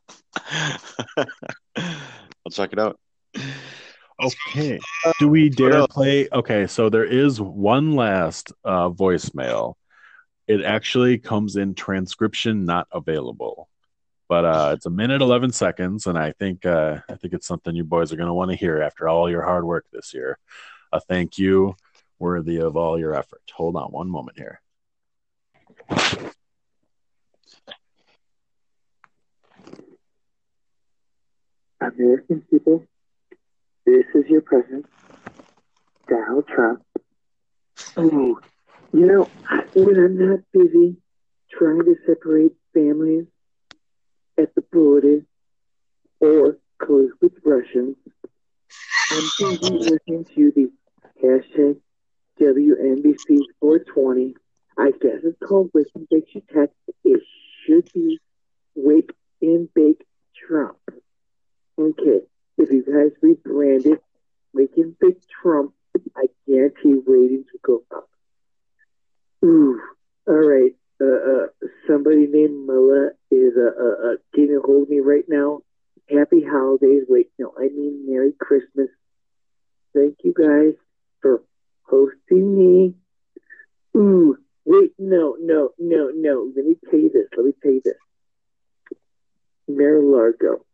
I'll check it out. Okay. Do we dare play? Okay, so there is one last uh, voicemail. It actually comes in transcription not available, but uh, it's a minute eleven seconds, and I think uh, I think it's something you boys are going to want to hear after all your hard work this year. A thank you worthy of all your effort. Hold on one moment here. American people, this is your president, Donald Trump. Oh, you know, when I'm not busy trying to separate families at the border or collude with Russians, I'm busy listening to the hashtag WNBC 420. I guess it's called Wake and Bake You Text. It should be Wake and Bake Trump. Okay, guys rebranded, making big Trump, I guarantee ratings will go up. Ooh, all right. Uh, uh, somebody named Mella is uh, uh, uh, getting a hold of me right now. Happy holidays. Wait, no, I mean Merry Christmas. Thank you guys for hosting me. Ooh, wait, no, no, no, no. Let me tell you this. Let me tell you this. Mary Largo.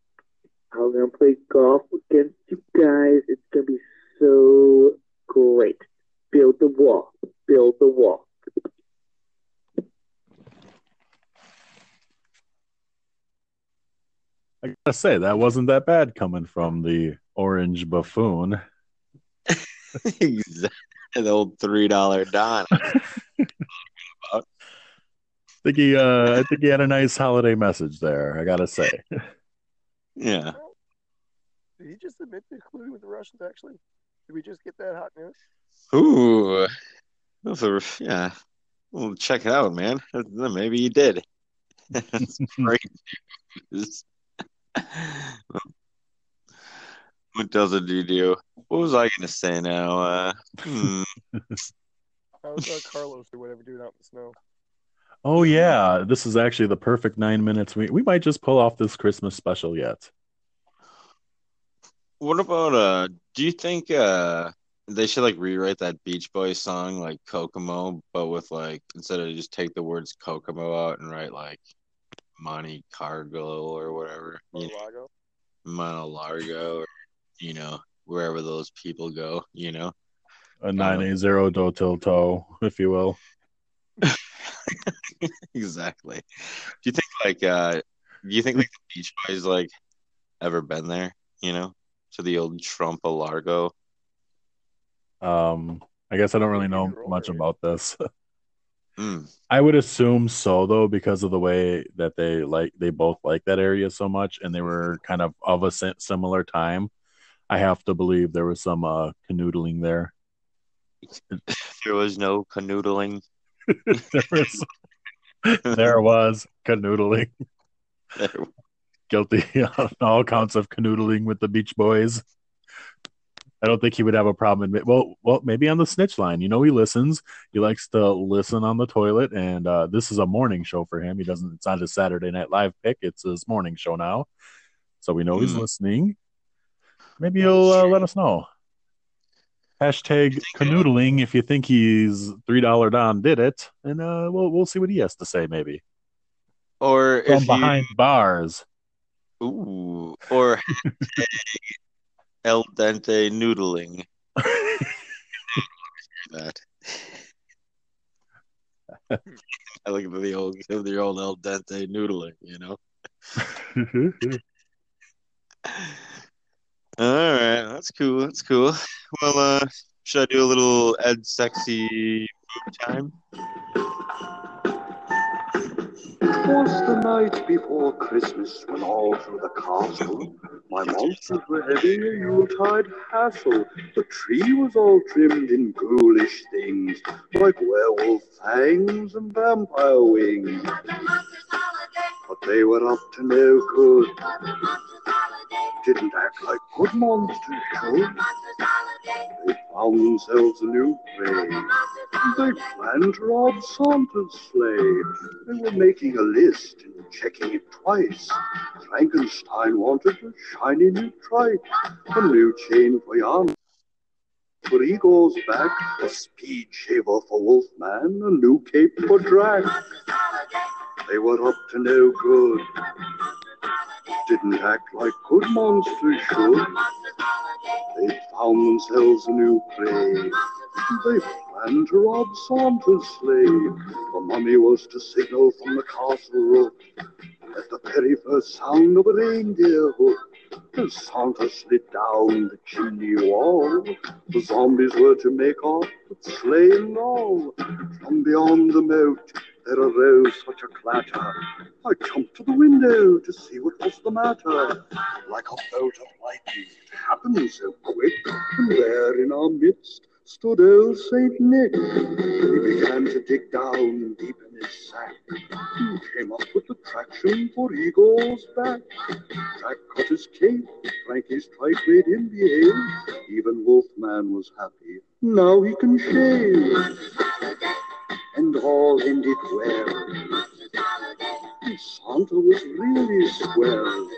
I'm gonna play golf against you guys. It's gonna be so great. Build the wall. Build the wall. I gotta say that wasn't that bad coming from the orange buffoon. the old three dollar Don. I think he, uh, I think he had a nice holiday message there. I gotta say. Yeah. Did he just admit to colluding with the Russians? Actually, did we just get that hot news? Ooh. Those are, yeah. Well, check it out, man. Maybe he did. That's great news. What doesn't he do? What was I gonna say now? Uh, hmm. How's uh, Carlos or whatever doing out in the snow? Oh yeah, this is actually the perfect nine minutes. We we might just pull off this Christmas special yet. What about uh? Do you think uh they should like rewrite that Beach Boys song like Kokomo, but with like instead of just take the words Kokomo out and write like Monte Carlo or whatever, you know, Mar-a-Lago? Monte Largo, or you know wherever those people go, you know. A nine eight zero do til toe, if you will. exactly. Do you think like uh do you think like the Beach Boys like ever been there, you know, to the old Trump Largo? Um, I guess I don't really know much about this. Hmm. I would assume so though, because of the way that they like they both like that area so much, and they were kind of of a similar time. I have to believe there was some uh, canoodling there. There was no canoodling. there was, there was canoodling. There- Guilty on all counts of canoodling with the Beach Boys. I don't think he would have a problem. Admit, well, well, maybe on the snitch line. You know, he listens. He likes to listen on the toilet, and uh, this is a morning show for him. He doesn't. It's not his Saturday Night Live pick. It's his morning show now, so we know he's Hmm. listening. Maybe he'll uh, let us know. Hashtag canoodling if you think he's three dollar Don did it, and uh, we'll we'll see what he has to say. Maybe Or from if you behind bars. Ooh, or el dente noodling. that. I like the old the old el dente noodling, you know. All right, that's cool. That's cool. Well, uh, should I do a little Ed sexy time? Twas the night before Christmas when all through the castle my monsters were having a Yuletide hassle. The tree was all trimmed in ghoulish things like werewolf fangs and vampire wings. But they were up to no good. Didn't act like good monsters should. They found themselves a new prey. They planned to rob Santa's sleigh. They were making a list and checking it twice. Frankenstein wanted a shiny new trike, a new chain for Jan. For Igor's back, a speed shaver for Wolfman, a new cape for Drac. They were up to no good. Didn't act like good monsters should. They found themselves a new prey. They planned to rob Santa's sleigh. The mummy was to signal from the castle roof at the very first sound of a reindeer hoof. As Santa slid down the chimney wall, the zombies were to make off sleigh and all. From beyond the moat there arose such a clatter. I jumped to the window to see what was the matter. Like a bolt of lightning, it happened so quick, and there in our midst stood old Saint Nick. He began to dig down deep in his sack. He came up with the traction for Igor's back. Jack cut his cape, Frankie's tripe made him behave. Even Wolfman was happy. Now he can shave. And all ended well. Santa was really swell.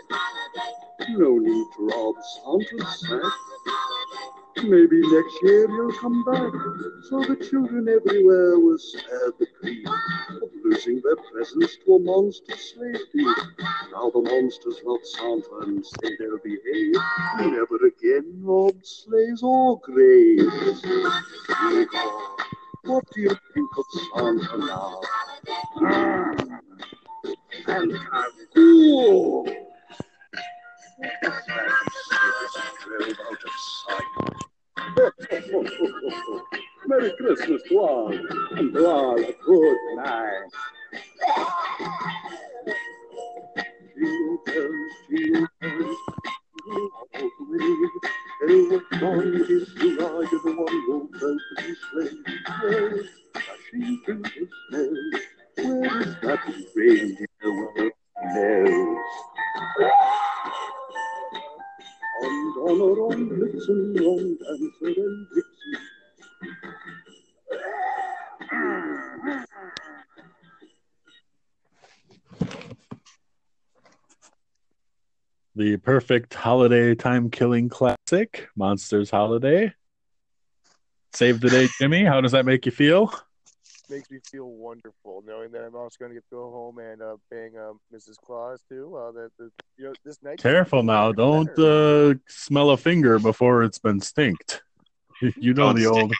No need to rob Santa's sack. Maybe next year he'll come back. So the children everywhere will spared the grief of losing their presents to a monster slave thief. Now the monsters love Santa and say they'll behave. Never again rob slaves or graves. What do you think of Santa now? Santa, cool! Drilled out of sight. Merry Christmas to all, and to all a good night. Jingle bells, jingle bells, Tell what song it is you ride in the one-rope velvety sleigh. Well, dashing through the snow, where is that reindeer well knows? On, on, on, Blitzen, on, Dancer and The perfect holiday time killing classic, Monsters Holiday. Save the day, Jimmy. How does that make you feel? Makes me feel wonderful knowing that I'm also going to get to go home and uh, bang um, Mrs. Claus too. Uh, that the, you know this night. Careful now. Don't uh, smell a finger before it's been stinked. You know Don't the old.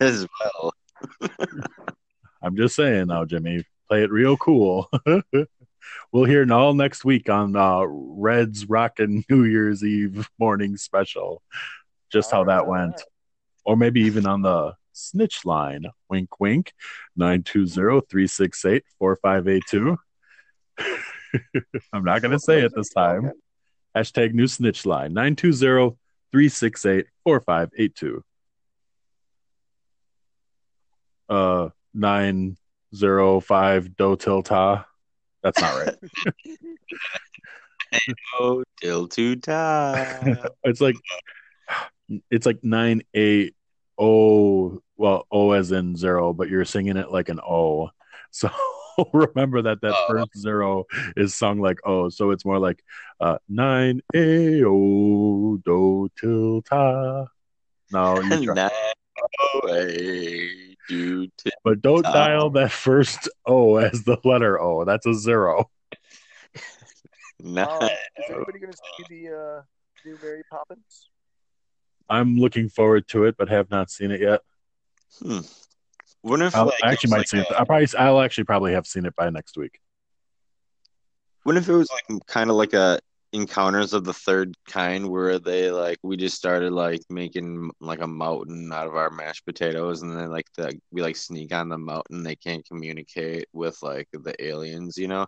as well. I'm just saying now, Jimmy. Play it real cool. we'll hear it all next week on uh, Red's Rockin' New Year's Eve morning special. Just how that went. Or maybe even on the snitch line. Wink, wink. 920 368 4582. I'm not going to say it this time. Hashtag new snitch line. 920 368 4582. Uh, 905 Do Tilta. That's not right. Oh, till to die. it's like it's like nine eight oh well O as in zero, but you're singing it like an O. So remember that that first zero is sung like O. So it's more like uh nine a o do till ta. No, you try. Now, hey, do till but don't ta. dial that first O as the letter O. That's a zero. Now, Uh, is anybody going to see the uh, new Mary Poppins? I'm looking forward to it, but have not seen it yet. hmm. Wonder if I'll, like, I actually might like see it. a- I probably I'll actually probably have seen it by next week. What if it was like kind of like a encounters of the third kind where they like we just started like making like a mountain out of our mashed potatoes and then like the we like sneak on the mountain they can't communicate with like the aliens you know?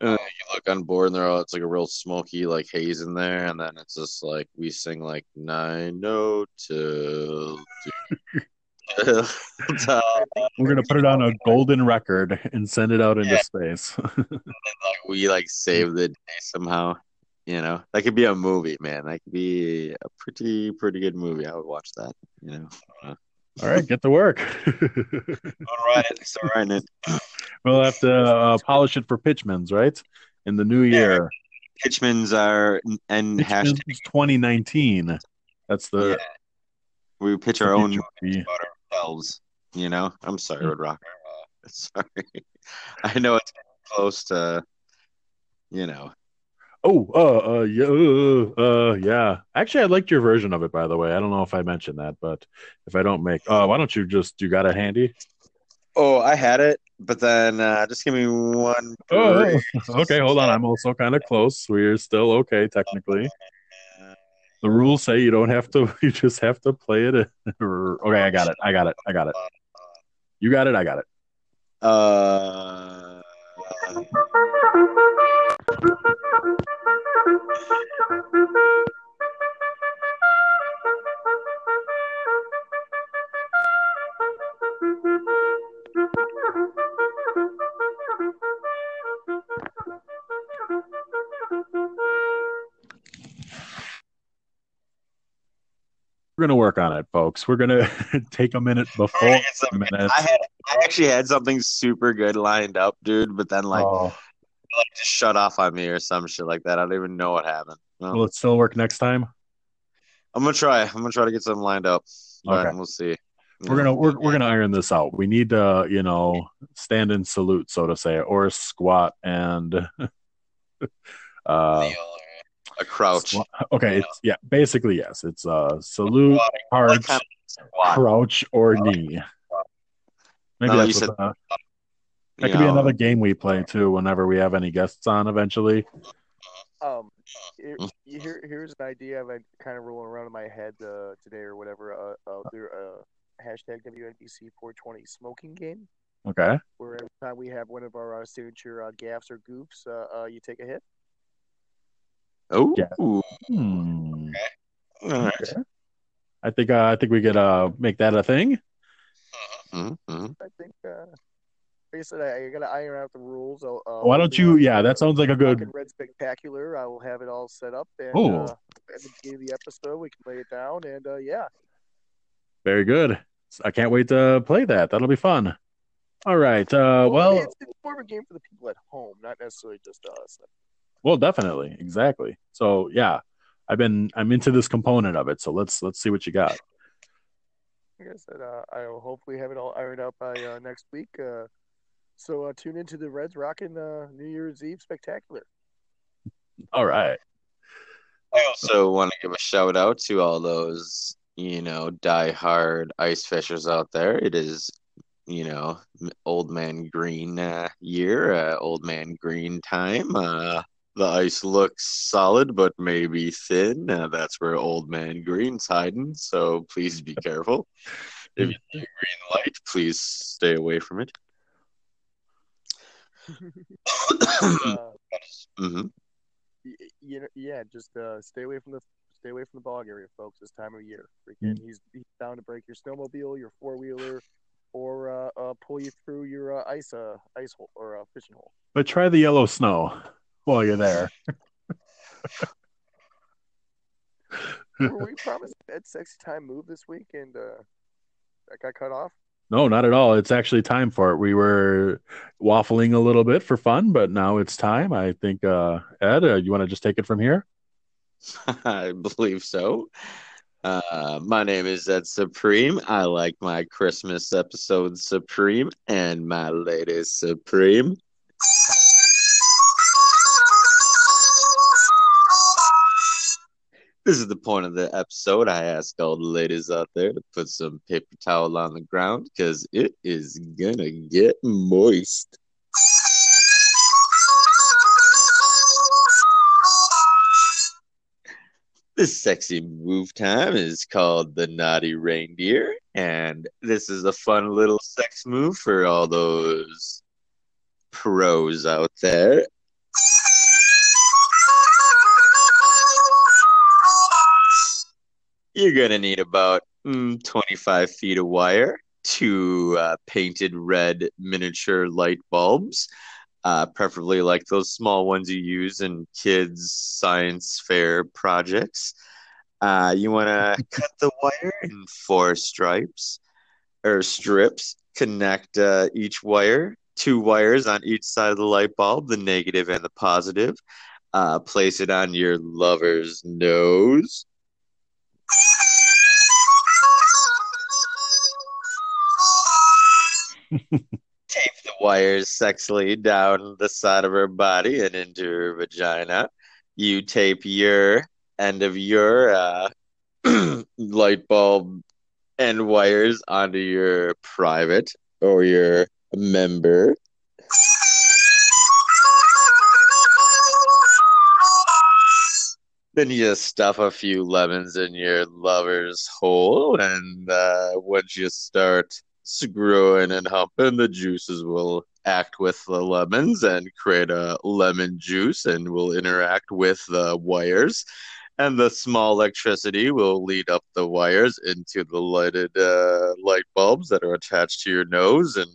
You look on board and they're all it's like a real smoky like haze in there and then it's just like we sing like nine oh no till till We're gonna put it on a golden record and send it out into Yeah. space. like we like save the day somehow. You know, that could be a movie, man. That could be a pretty pretty good movie. I would watch that. You know. Uh, All right, get to work. all right, so writing it. we'll have to uh, polish it for Pitchman's, right? In the new year, Hitchmans are and Pitchman's hashtag 2019. That's the Yeah. we pitch our own future movies be. about ourselves. You know. I'm sorry, Road Rocker. Uh, sorry. I know it's close to. You know. Oh, uh, uh, yeah, uh, uh, yeah. Actually, I liked your version of it, by the way. I don't know if I mentioned that, but if I don't make, uh, why don't you just you got it handy? Oh, I had it, but then uh, just give me one. Oh, okay. Hold on. I'm also kind of close. We're still okay technically. The rules say you don't have to. You just have to play it. Okay, I got it. I got it. I got it. You got it. I got it. Uh, We're gonna work on it, folks. We're gonna take a minute before minutes. I had I actually had something super good lined up, dude, but then like Oh, like just shut off on me or some shit like that. I don't even know what happened. Well, will it still work next time? I'm gonna try. I'm gonna try to get something lined up. But Okay. we'll see. We're gonna we're, we're gonna iron this out. We need to, you know, stand in salute, so to say, or squat and uh a crouch. squat- Okay, it's yeah, basically yes. It's uh salute, arch, kind of crouch, or knee. Maybe No, that's said- the- that you could be another game we play too. Whenever we have any guests on, eventually. Um, here, here, here's an idea I've been kind of rolling around in my head uh, today or whatever. Uh, uh, there, uh, hashtag WNBC 420 smoking game, Okay. where every time we have one of our uh, signature uh, gaffs or goofs, uh, uh, you take a hit. Oh, Yeah. Ooh. Hmm. All right. Okay. I think uh, I think we could uh make that a thing. Mhm. I think, uh, like I said, I, I got to iron out the rules. I'll, uh, Why don't you? on Yeah, that sounds like a good. Red Spectacular. I will have it all set up, and Ooh. uh, at the beginning of the episode, we can lay it down, and uh, yeah. Very good. I can't wait to play that. That'll be fun. All right. Uh, well, it's, it's more of a game for the people at home, not necessarily just us. Well, definitely, exactly. So yeah, I've been I'm into this component of it. So let's let's see what you got. Like I said, uh, I will hopefully have it all ironed out by uh, next week. Uh, so uh, tune into the Reds rocking uh, New Year's Eve spectacular. All right. I also want to give a shout out to all those, you know, die-hard ice fishers out there. It is, you know, old man green uh, year, uh, old man green time. The ice looks solid, but maybe thin. Uh, that's where old man green's hiding. So please be careful. If you see a green light, please stay away from it. uh, hmm you know, yeah, just uh, stay away from the stay away from the bog area, folks. This time of year, freaking, he's he's down to break your snowmobile, your four wheeler, or uh, uh, pull you through your uh, ice uh, ice hole or uh, fishing hole. But try the yellow snow while you're there. Were we promised Ed Sexy Time move this week, and uh, that got cut off? No, not at all. It's actually time for it. We were waffling a little bit for fun, but now it's time. I think, uh, Ed, uh, you want to just take it from here? I believe so. Uh, my name is Ed Supreme. I like my Christmas episode Supreme and my latest Supreme. This is the point of the episode. I ask all the ladies out there to put some paper towel on the ground because it is gonna get moist. This sexy move time is called the Naughty Reindeer, and this is a fun little sex move for all those pros out there. You're gonna need about mm, 25 feet of wire, two uh, painted red miniature light bulbs, uh, preferably like those small ones you use in kids' science fair projects. Uh, you want to cut the wire in four stripes or strips. Connect uh, each wire, two wires on each side of the light bulb, the negative and the positive. Uh, place it on your lover's nose. Tape the wires sexily down the side of her body and into her vagina. You tape your end of your uh, light bulb and wires onto your private or your member. Then you just stuff a few lemons in your lover's hole, and uh, once you start screwing and humping, the juices will act with the lemons and create a lemon juice and will interact with the wires. And the small electricity will lead up the wires into the lighted uh, light bulbs that are attached to your nose, and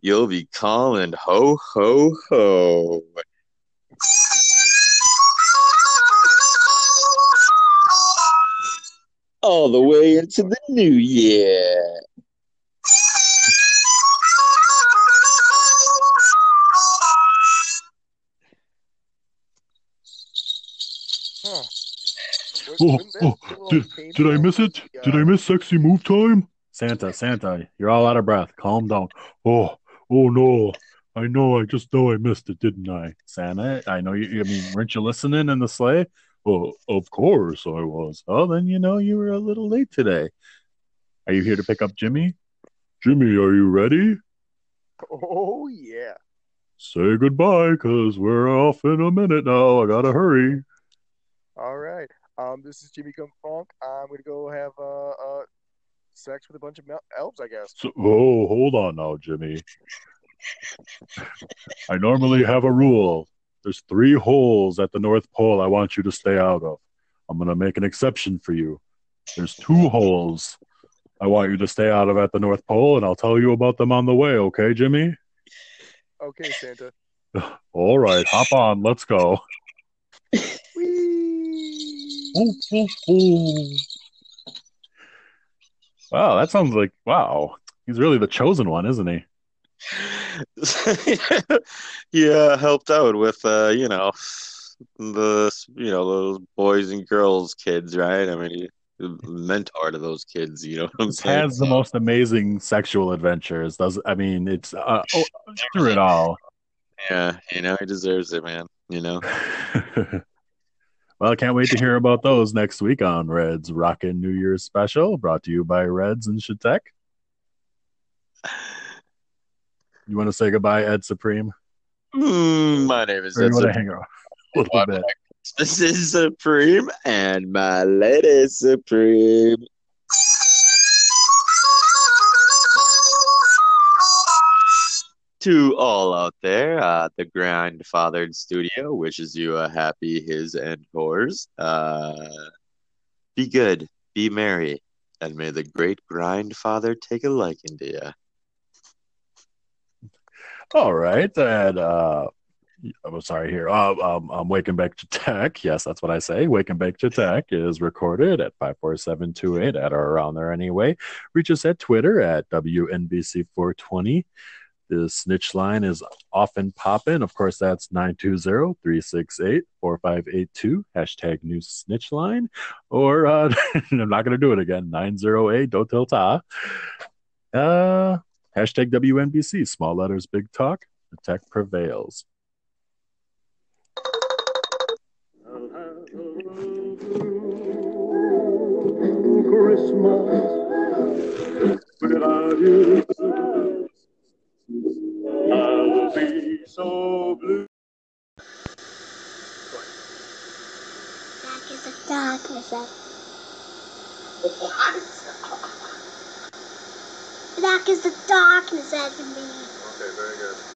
you'll be calling ho, ho, ho. all the way into the new year. Oh, oh, did, did I miss it? Did I miss sexy move time? Santa, Santa, you're all out of breath. Calm down. Oh, oh no. I know, I just know I missed it, didn't I? Santa, I know you, I mean, weren't you listening in the sleigh? Well, of course I was. Oh, then you know you were a little late today. Are you here to pick up Jimmy? Jimmy, are you ready? Oh yeah. Say goodbye, because we're off in a minute now. I gotta hurry. All right. Um, this is Jimmy Come Funk. I'm gonna go have uh, uh sex with a bunch of mel- elves, I guess. So, oh, hold on now, Jimmy. I normally have a rule. There's three holes at the North Pole I want you to stay out of. I'm going to make an exception for you. There's two holes I want you to stay out of at the North Pole, and I'll tell you about them on the way, okay, Jimmy? Okay, Santa. All right, hop on. Let's go. Ooh, ooh, ooh. Wow, that sounds like wow. He's really the chosen one, isn't he? yeah, helped out with uh, you know, the you know those boys and girls kids, right? I mean, he mentor to those kids. You know what I'm saying? Has the most amazing sexual adventures. Does I mean it's uh, oh, through it all. Yeah, you know he deserves it, man. You know. Well, I can't wait to hear about those next week on Reds Rockin' New Year's Special, brought to you by Reds and Shatek. You want to say goodbye, Ed Supreme? Mm, my name is Or Ed Supreme. hang a little bit? This is Supreme and my lady Supreme. To all out there, uh, the Grindfathered Studio wishes you a happy his and hers. Uh, be good, be merry, and may the great Grindfather take a liking to you. All right, and uh, I'm sorry here. Uh, um, um, Wake and Bake to Tech. Yes, that's what I say. Wake and Bake to Tech is recorded at 54728 at or around there anyway. Reach us at Twitter at WNBC420. The snitch line is often popping. Of course, that's 920 368 4582. Hashtag new snitch line. Or uh, I'm not going to do it again. 908 don't tell Ta. Uh, hashtag WNBC. Small letters, big talk. The tech prevails. Christmas without you. Back is of. Black is the darkness of me. Okay, very good.